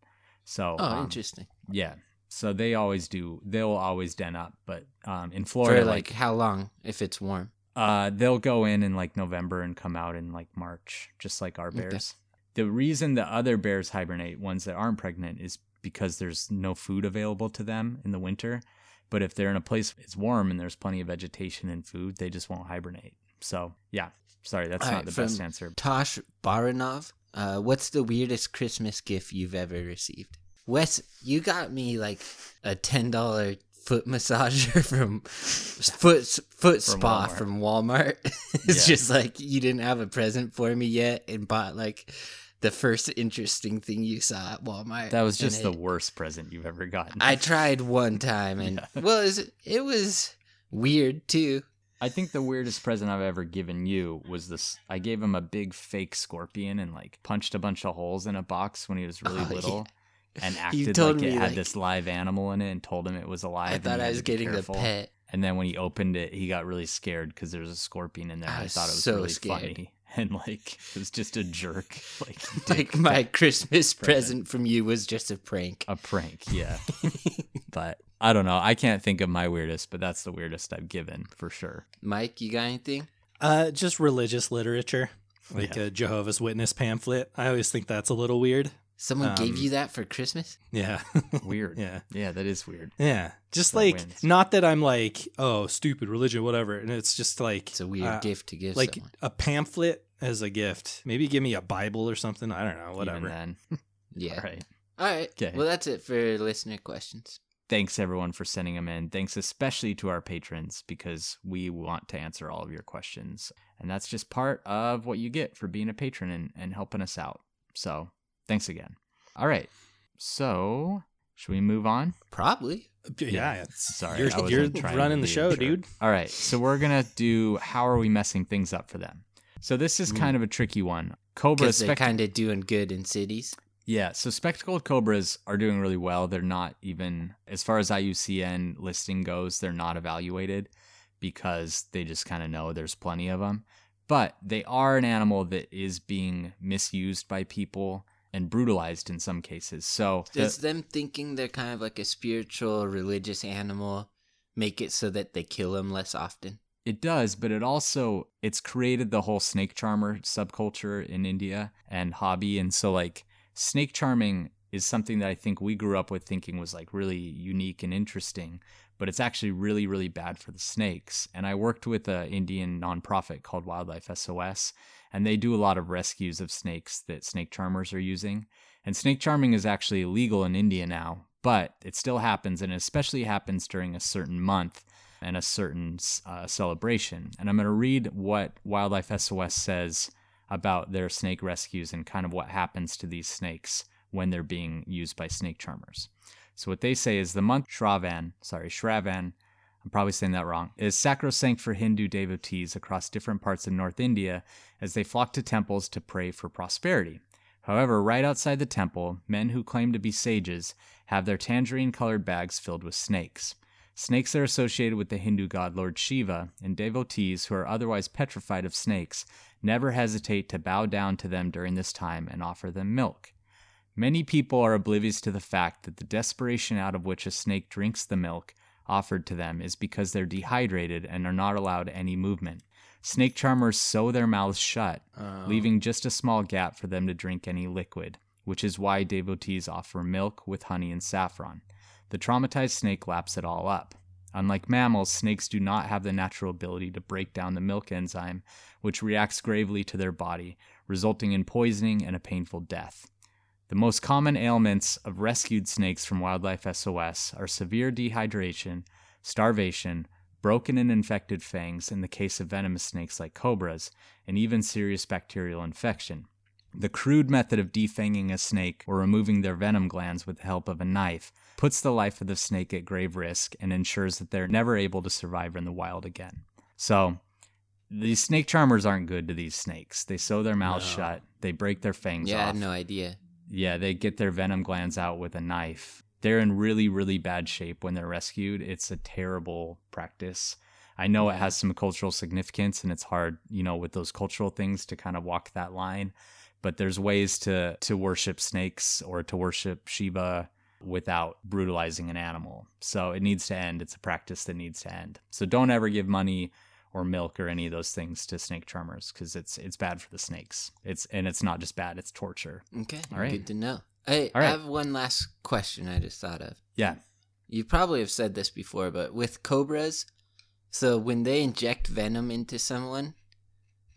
So Oh, um, interesting. yeah. So they always do. They'll always den up, but um, in For Florida, like, like, how long if it's warm? uh, they'll go in in like November and come out in like March, just like our Okay. bears. The reason the other bears hibernate, ones that aren't pregnant, is because there's no food available to them in the winter. But if they're in a place it's warm and there's plenty of vegetation and food, they just won't hibernate. So yeah, sorry, that's All not right, the best answer. Tosh Baranov. Uh, what's the weirdest Christmas gift you've ever received? Wes, you got me like a ten dollar foot massager from foot foot From spa Walmart. from Walmart. it's Yeah. just like you didn't have a present for me yet, and bought like the first interesting thing you saw at Walmart. That was just the it- worst present you've ever gotten. I tried one time, and Yeah. well, it was, it was weird too. I think the weirdest present I've ever given you was this. I gave him a big fake scorpion and like punched a bunch of holes in a box when he was really Oh, yeah. Little, and acted told like it had like- this live animal in it and told him it was alive. I and thought he I was getting careful. the pet. And then when he opened it, he got really scared because there was a scorpion in there. I I thought it was so really scared. funny. And like it was just a jerk. Like, Like my Christmas present from you was just a prank. a prank, yeah. but I don't know. I can't think of my weirdest, but that's the weirdest I've given for sure. Mike, you got anything? Uh, just religious literature, like Yeah. a Jehovah's Witness pamphlet. I always think that's a little weird. Someone gave Um, you that for Christmas? Yeah. Weird. yeah. Yeah, that is weird. Yeah. Just That like, wins. not that I'm like, oh, stupid religion, whatever. And it's just like, It's a weird uh, gift to give like someone. a pamphlet as a gift. Maybe give me a Bible or something. I don't know. Even Whatever. then. Yeah. All right. All right. 'Kay. Well, that's it for listener questions. Thanks everyone for sending them in. Thanks especially to our patrons because we want to answer all of your questions. And that's just part of what you get for being a patron and, and helping us out. So thanks again. All right. So should we move on? Probably. Yeah. It's, Sorry, You're, you're running the show, dude. All right. So we're going to do how are we messing things up for them? So this is Mm. kind of a tricky one. Cobra spect- kind of doing good in cities. Yeah, so spectacled cobras are doing really well. They're not even, as far as IUCN listing goes, they're not evaluated because they just kind of know there's plenty of them. But they are an animal that is being misused by people and brutalized in some cases. So the- Does them thinking they're kind of like a spiritual, religious animal make it so that they kill them less often? It does, but it also it's created the whole snake charmer subculture in India and hobby and so like snake charming is something that I think we grew up with thinking was like really unique and interesting, but it's actually really really bad for the snakes. And I worked with an Indian nonprofit called Wildlife SOS and they do a lot of rescues of snakes that snake charmers are using. And snake charming is actually illegal in India now, but it still happens and it especially happens during a certain month and a certain uh, celebration. And I'm going to read what Wildlife SOS says about their snake rescues and kind of what happens to these snakes when they're being used by snake charmers. So what they say is the month Shravan, sorry, Shravan, I'm probably saying that wrong, is sacrosanct for Hindu devotees across different parts of North India as they flock to temples to pray for prosperity. However, right outside the temple, men who claim to be sages have their tangerine colored bags filled with snakes. Snakes are associated with the Hindu god Lord Shiva, and devotees who are otherwise petrified of snakes never hesitate to bow down to them during this time and offer them milk. Many people are oblivious to the fact that the desperation out of which a snake drinks the milk offered to them is because they're dehydrated and are not allowed any movement. Snake charmers sew their mouths shut, Oh. leaving just a small gap for them to drink any liquid, which is why devotees offer milk with honey and saffron. The traumatized snake laps it all up. Unlike mammals, snakes do not have the natural ability to break down the milk enzyme, which reacts gravely to their body, resulting in poisoning and a painful death. The most common ailments of rescued snakes from Wildlife SOS are severe dehydration, starvation, broken and infected fangs in the case of venomous snakes like cobras, and even serious bacterial infection. The crude method of defanging a snake or removing their venom glands with the help of a knife puts the life of the snake at grave risk and ensures that they're never able to survive in the wild again. So, these snake charmers aren't good to these snakes. They sew their mouths No. shut, they break their fangs Yeah, I off. had no idea. Yeah, they get their venom glands out with a knife. They're in really, really bad shape when they're rescued. It's a terrible practice. I know it has mm-hmm. some cultural significance and it's hard, you know, with those cultural things to kind of walk that line. But there's ways to to worship snakes or to worship Shiva without brutalizing an animal. So it needs to end. It's a practice that needs to end. So don't ever give money or milk or any of those things to snake charmers because it's it's bad for the snakes. It's and it's not just bad; it's torture. Okay, All right. good to know. Hey, All I have one last question I just thought of. Yeah, You probably have said this before, but with cobras, so when they inject venom into someone,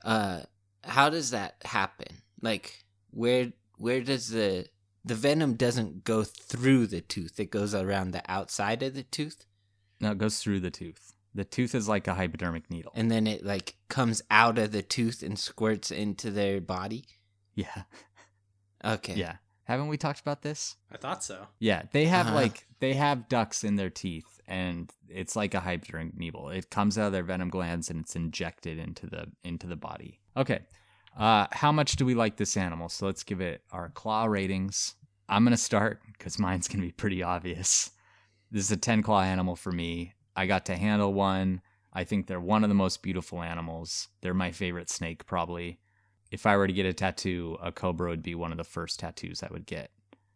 uh, how does that happen? Like, where where does the the venom doesn't go through the tooth? It goes around the outside of the tooth, no, it goes through the tooth. The tooth is like a hypodermic needle. and then it like comes out of the tooth and squirts into their body. yeah, Okay. yeah. Haven't we talked about this? I thought so. Yeah, they have Uh-huh. like they have ducts in their teeth, and it's like a hypodermic needle. It comes out of their venom glands and it's injected into the into the body. Okay, uh, how much do we like this animal? So let's give it our claw ratings. I'm gonna start because mine's gonna be pretty obvious. This is a ten claw animal for me. I got to handle one. I think they're one of the most beautiful animals. They're my favorite snake, probably. If I were to get a tattoo, a cobra would be one of the first tattoos I would get.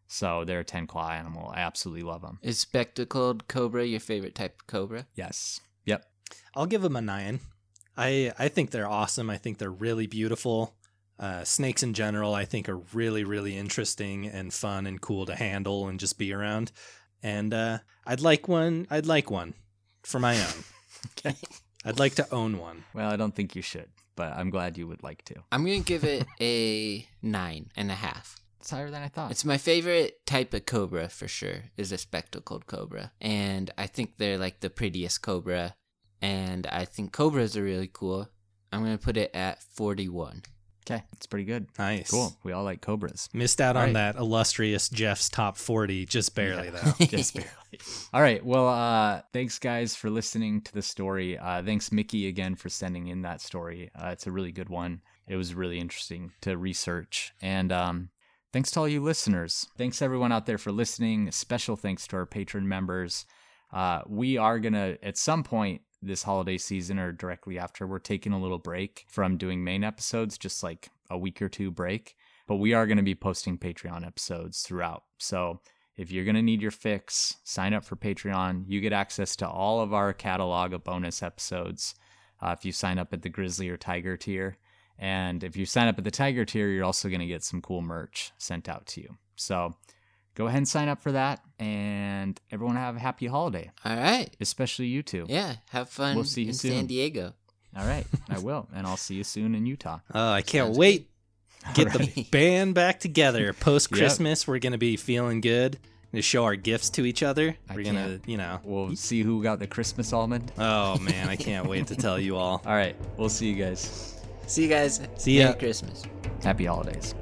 So they're a 10 claw animal. I absolutely love them. Is spectacled cobra your favorite type of cobra? Yes. Yep. I'll give them a nine. I I think they're awesome. I think they're really beautiful. Uh, snakes in general, I think, are really really interesting and fun and cool to handle and just be around. And uh, I'd like one. I'd like one for my own. Okay. I'd like to own one. Well, I don't think you should, but I'm glad you would like to. I'm gonna give it a nine and a half. It's higher than I thought. It's my favorite type of cobra for sure. Is a spectacled cobra, and I think they're like the prettiest cobra. And I think cobras are really cool. I'm gonna put it at 41. Okay. It's pretty good. Nice. Cool. We all like cobras. Missed out on Right. that illustrious Jeff's top forty, just barely Yeah. though. Just barely. All right. Well, uh, thanks guys for listening to the story. Uh, thanks Mickey again for sending in that story. Uh, it's a really good one. It was really interesting to research. And um, thanks to all you listeners. Thanks everyone out there for listening. Special thanks to our patron members. Uh, we are gonna at some point this holiday season or directly after we're taking a little break from doing main episodes, just like a week or two break. But we are going to be posting Patreon episodes throughout. So if you're going to need your fix, sign up for Patreon. You get access to all of our catalog of bonus episodes uh, if you sign up at the Grizzly or Tiger tier. And if you sign up at the Tiger tier, you're also going to get some cool merch sent out to you. So go ahead and sign up for that. And everyone have a happy holiday, All right. especially you two. Yeah. Have fun We'll see you in soon. San Diego. All right. I will. And I'll see you soon in Utah. Oh, I can't Sounds wait. Get Alrighty. the band back together. Post Christmas, we're gonna be feeling good. To show our gifts to each other. I We're gonna, you know. We'll see who got the Christmas almond. Oh man, I can't wait to tell you all. All right. We'll see you guys. See you guys. See ya. Merry Christmas. Happy holidays.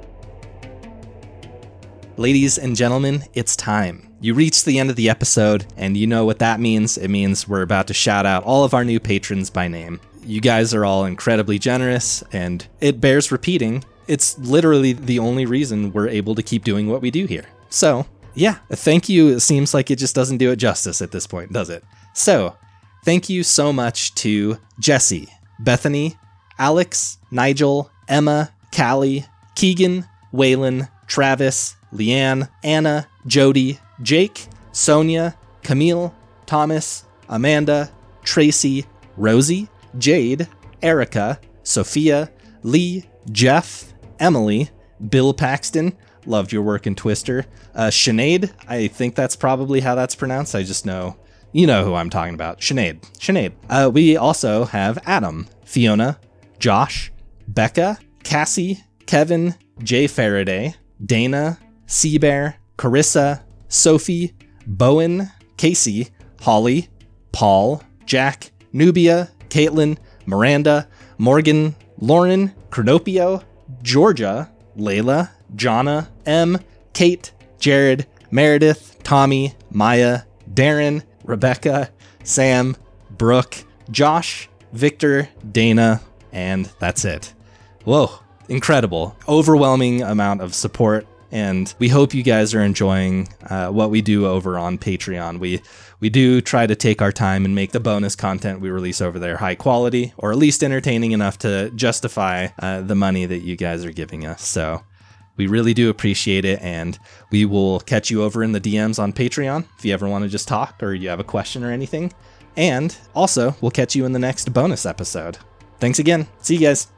Ladies and gentlemen, it's time. You reached the end of the episode, and you know what that means. It means we're about to shout out all of our new patrons by name. You guys are all incredibly generous, and it bears repeating. It's literally the only reason we're able to keep doing what we do here. So, yeah, thank you. It seems like it just doesn't do it justice at this point, does it? So, thank you so much to Jesse, Bethany, Alex, Nigel, Emma, Callie, Keegan, Waylon, Travis, Leanne, Anna, Jody, Jake, Sonia, Camille, Thomas, Amanda, Tracy, Rosie, Jade, Erica, Sophia, Lee, Jeff, Emily, Bill Paxton, loved your work in Twister, uh, Sinead, I think that's probably how that's pronounced. I just know, you know who I'm talking about. Sinead. Sinead. Uh, we also have Adam, Fiona, Josh, Becca, Cassie, Kevin, Jay Faraday, Dana, Seabear, Carissa, Sophie, Bowen, Casey, Holly, Paul, Jack, Nubia, Caitlin, Miranda, Morgan, Lauren, Cronopio, Georgia, Layla, Jonna, M, Kate, Jared, Meredith, Tommy, Maya, Darren, Rebecca, Sam, Brooke, Josh, Victor, Dana, and that's it. Whoa, incredible. Overwhelming amount of support. And we hope you guys are enjoying uh, what we do over on Patreon. We we do try to take our time and make the bonus content we release over there high quality, or at least entertaining enough to justify uh, the money that you guys are giving us. So we really do appreciate it, and we will catch you over in the DMs on Patreon if you ever want to just talk or you have a question or anything. And also, we'll catch you in the next bonus episode. Thanks again. See you guys.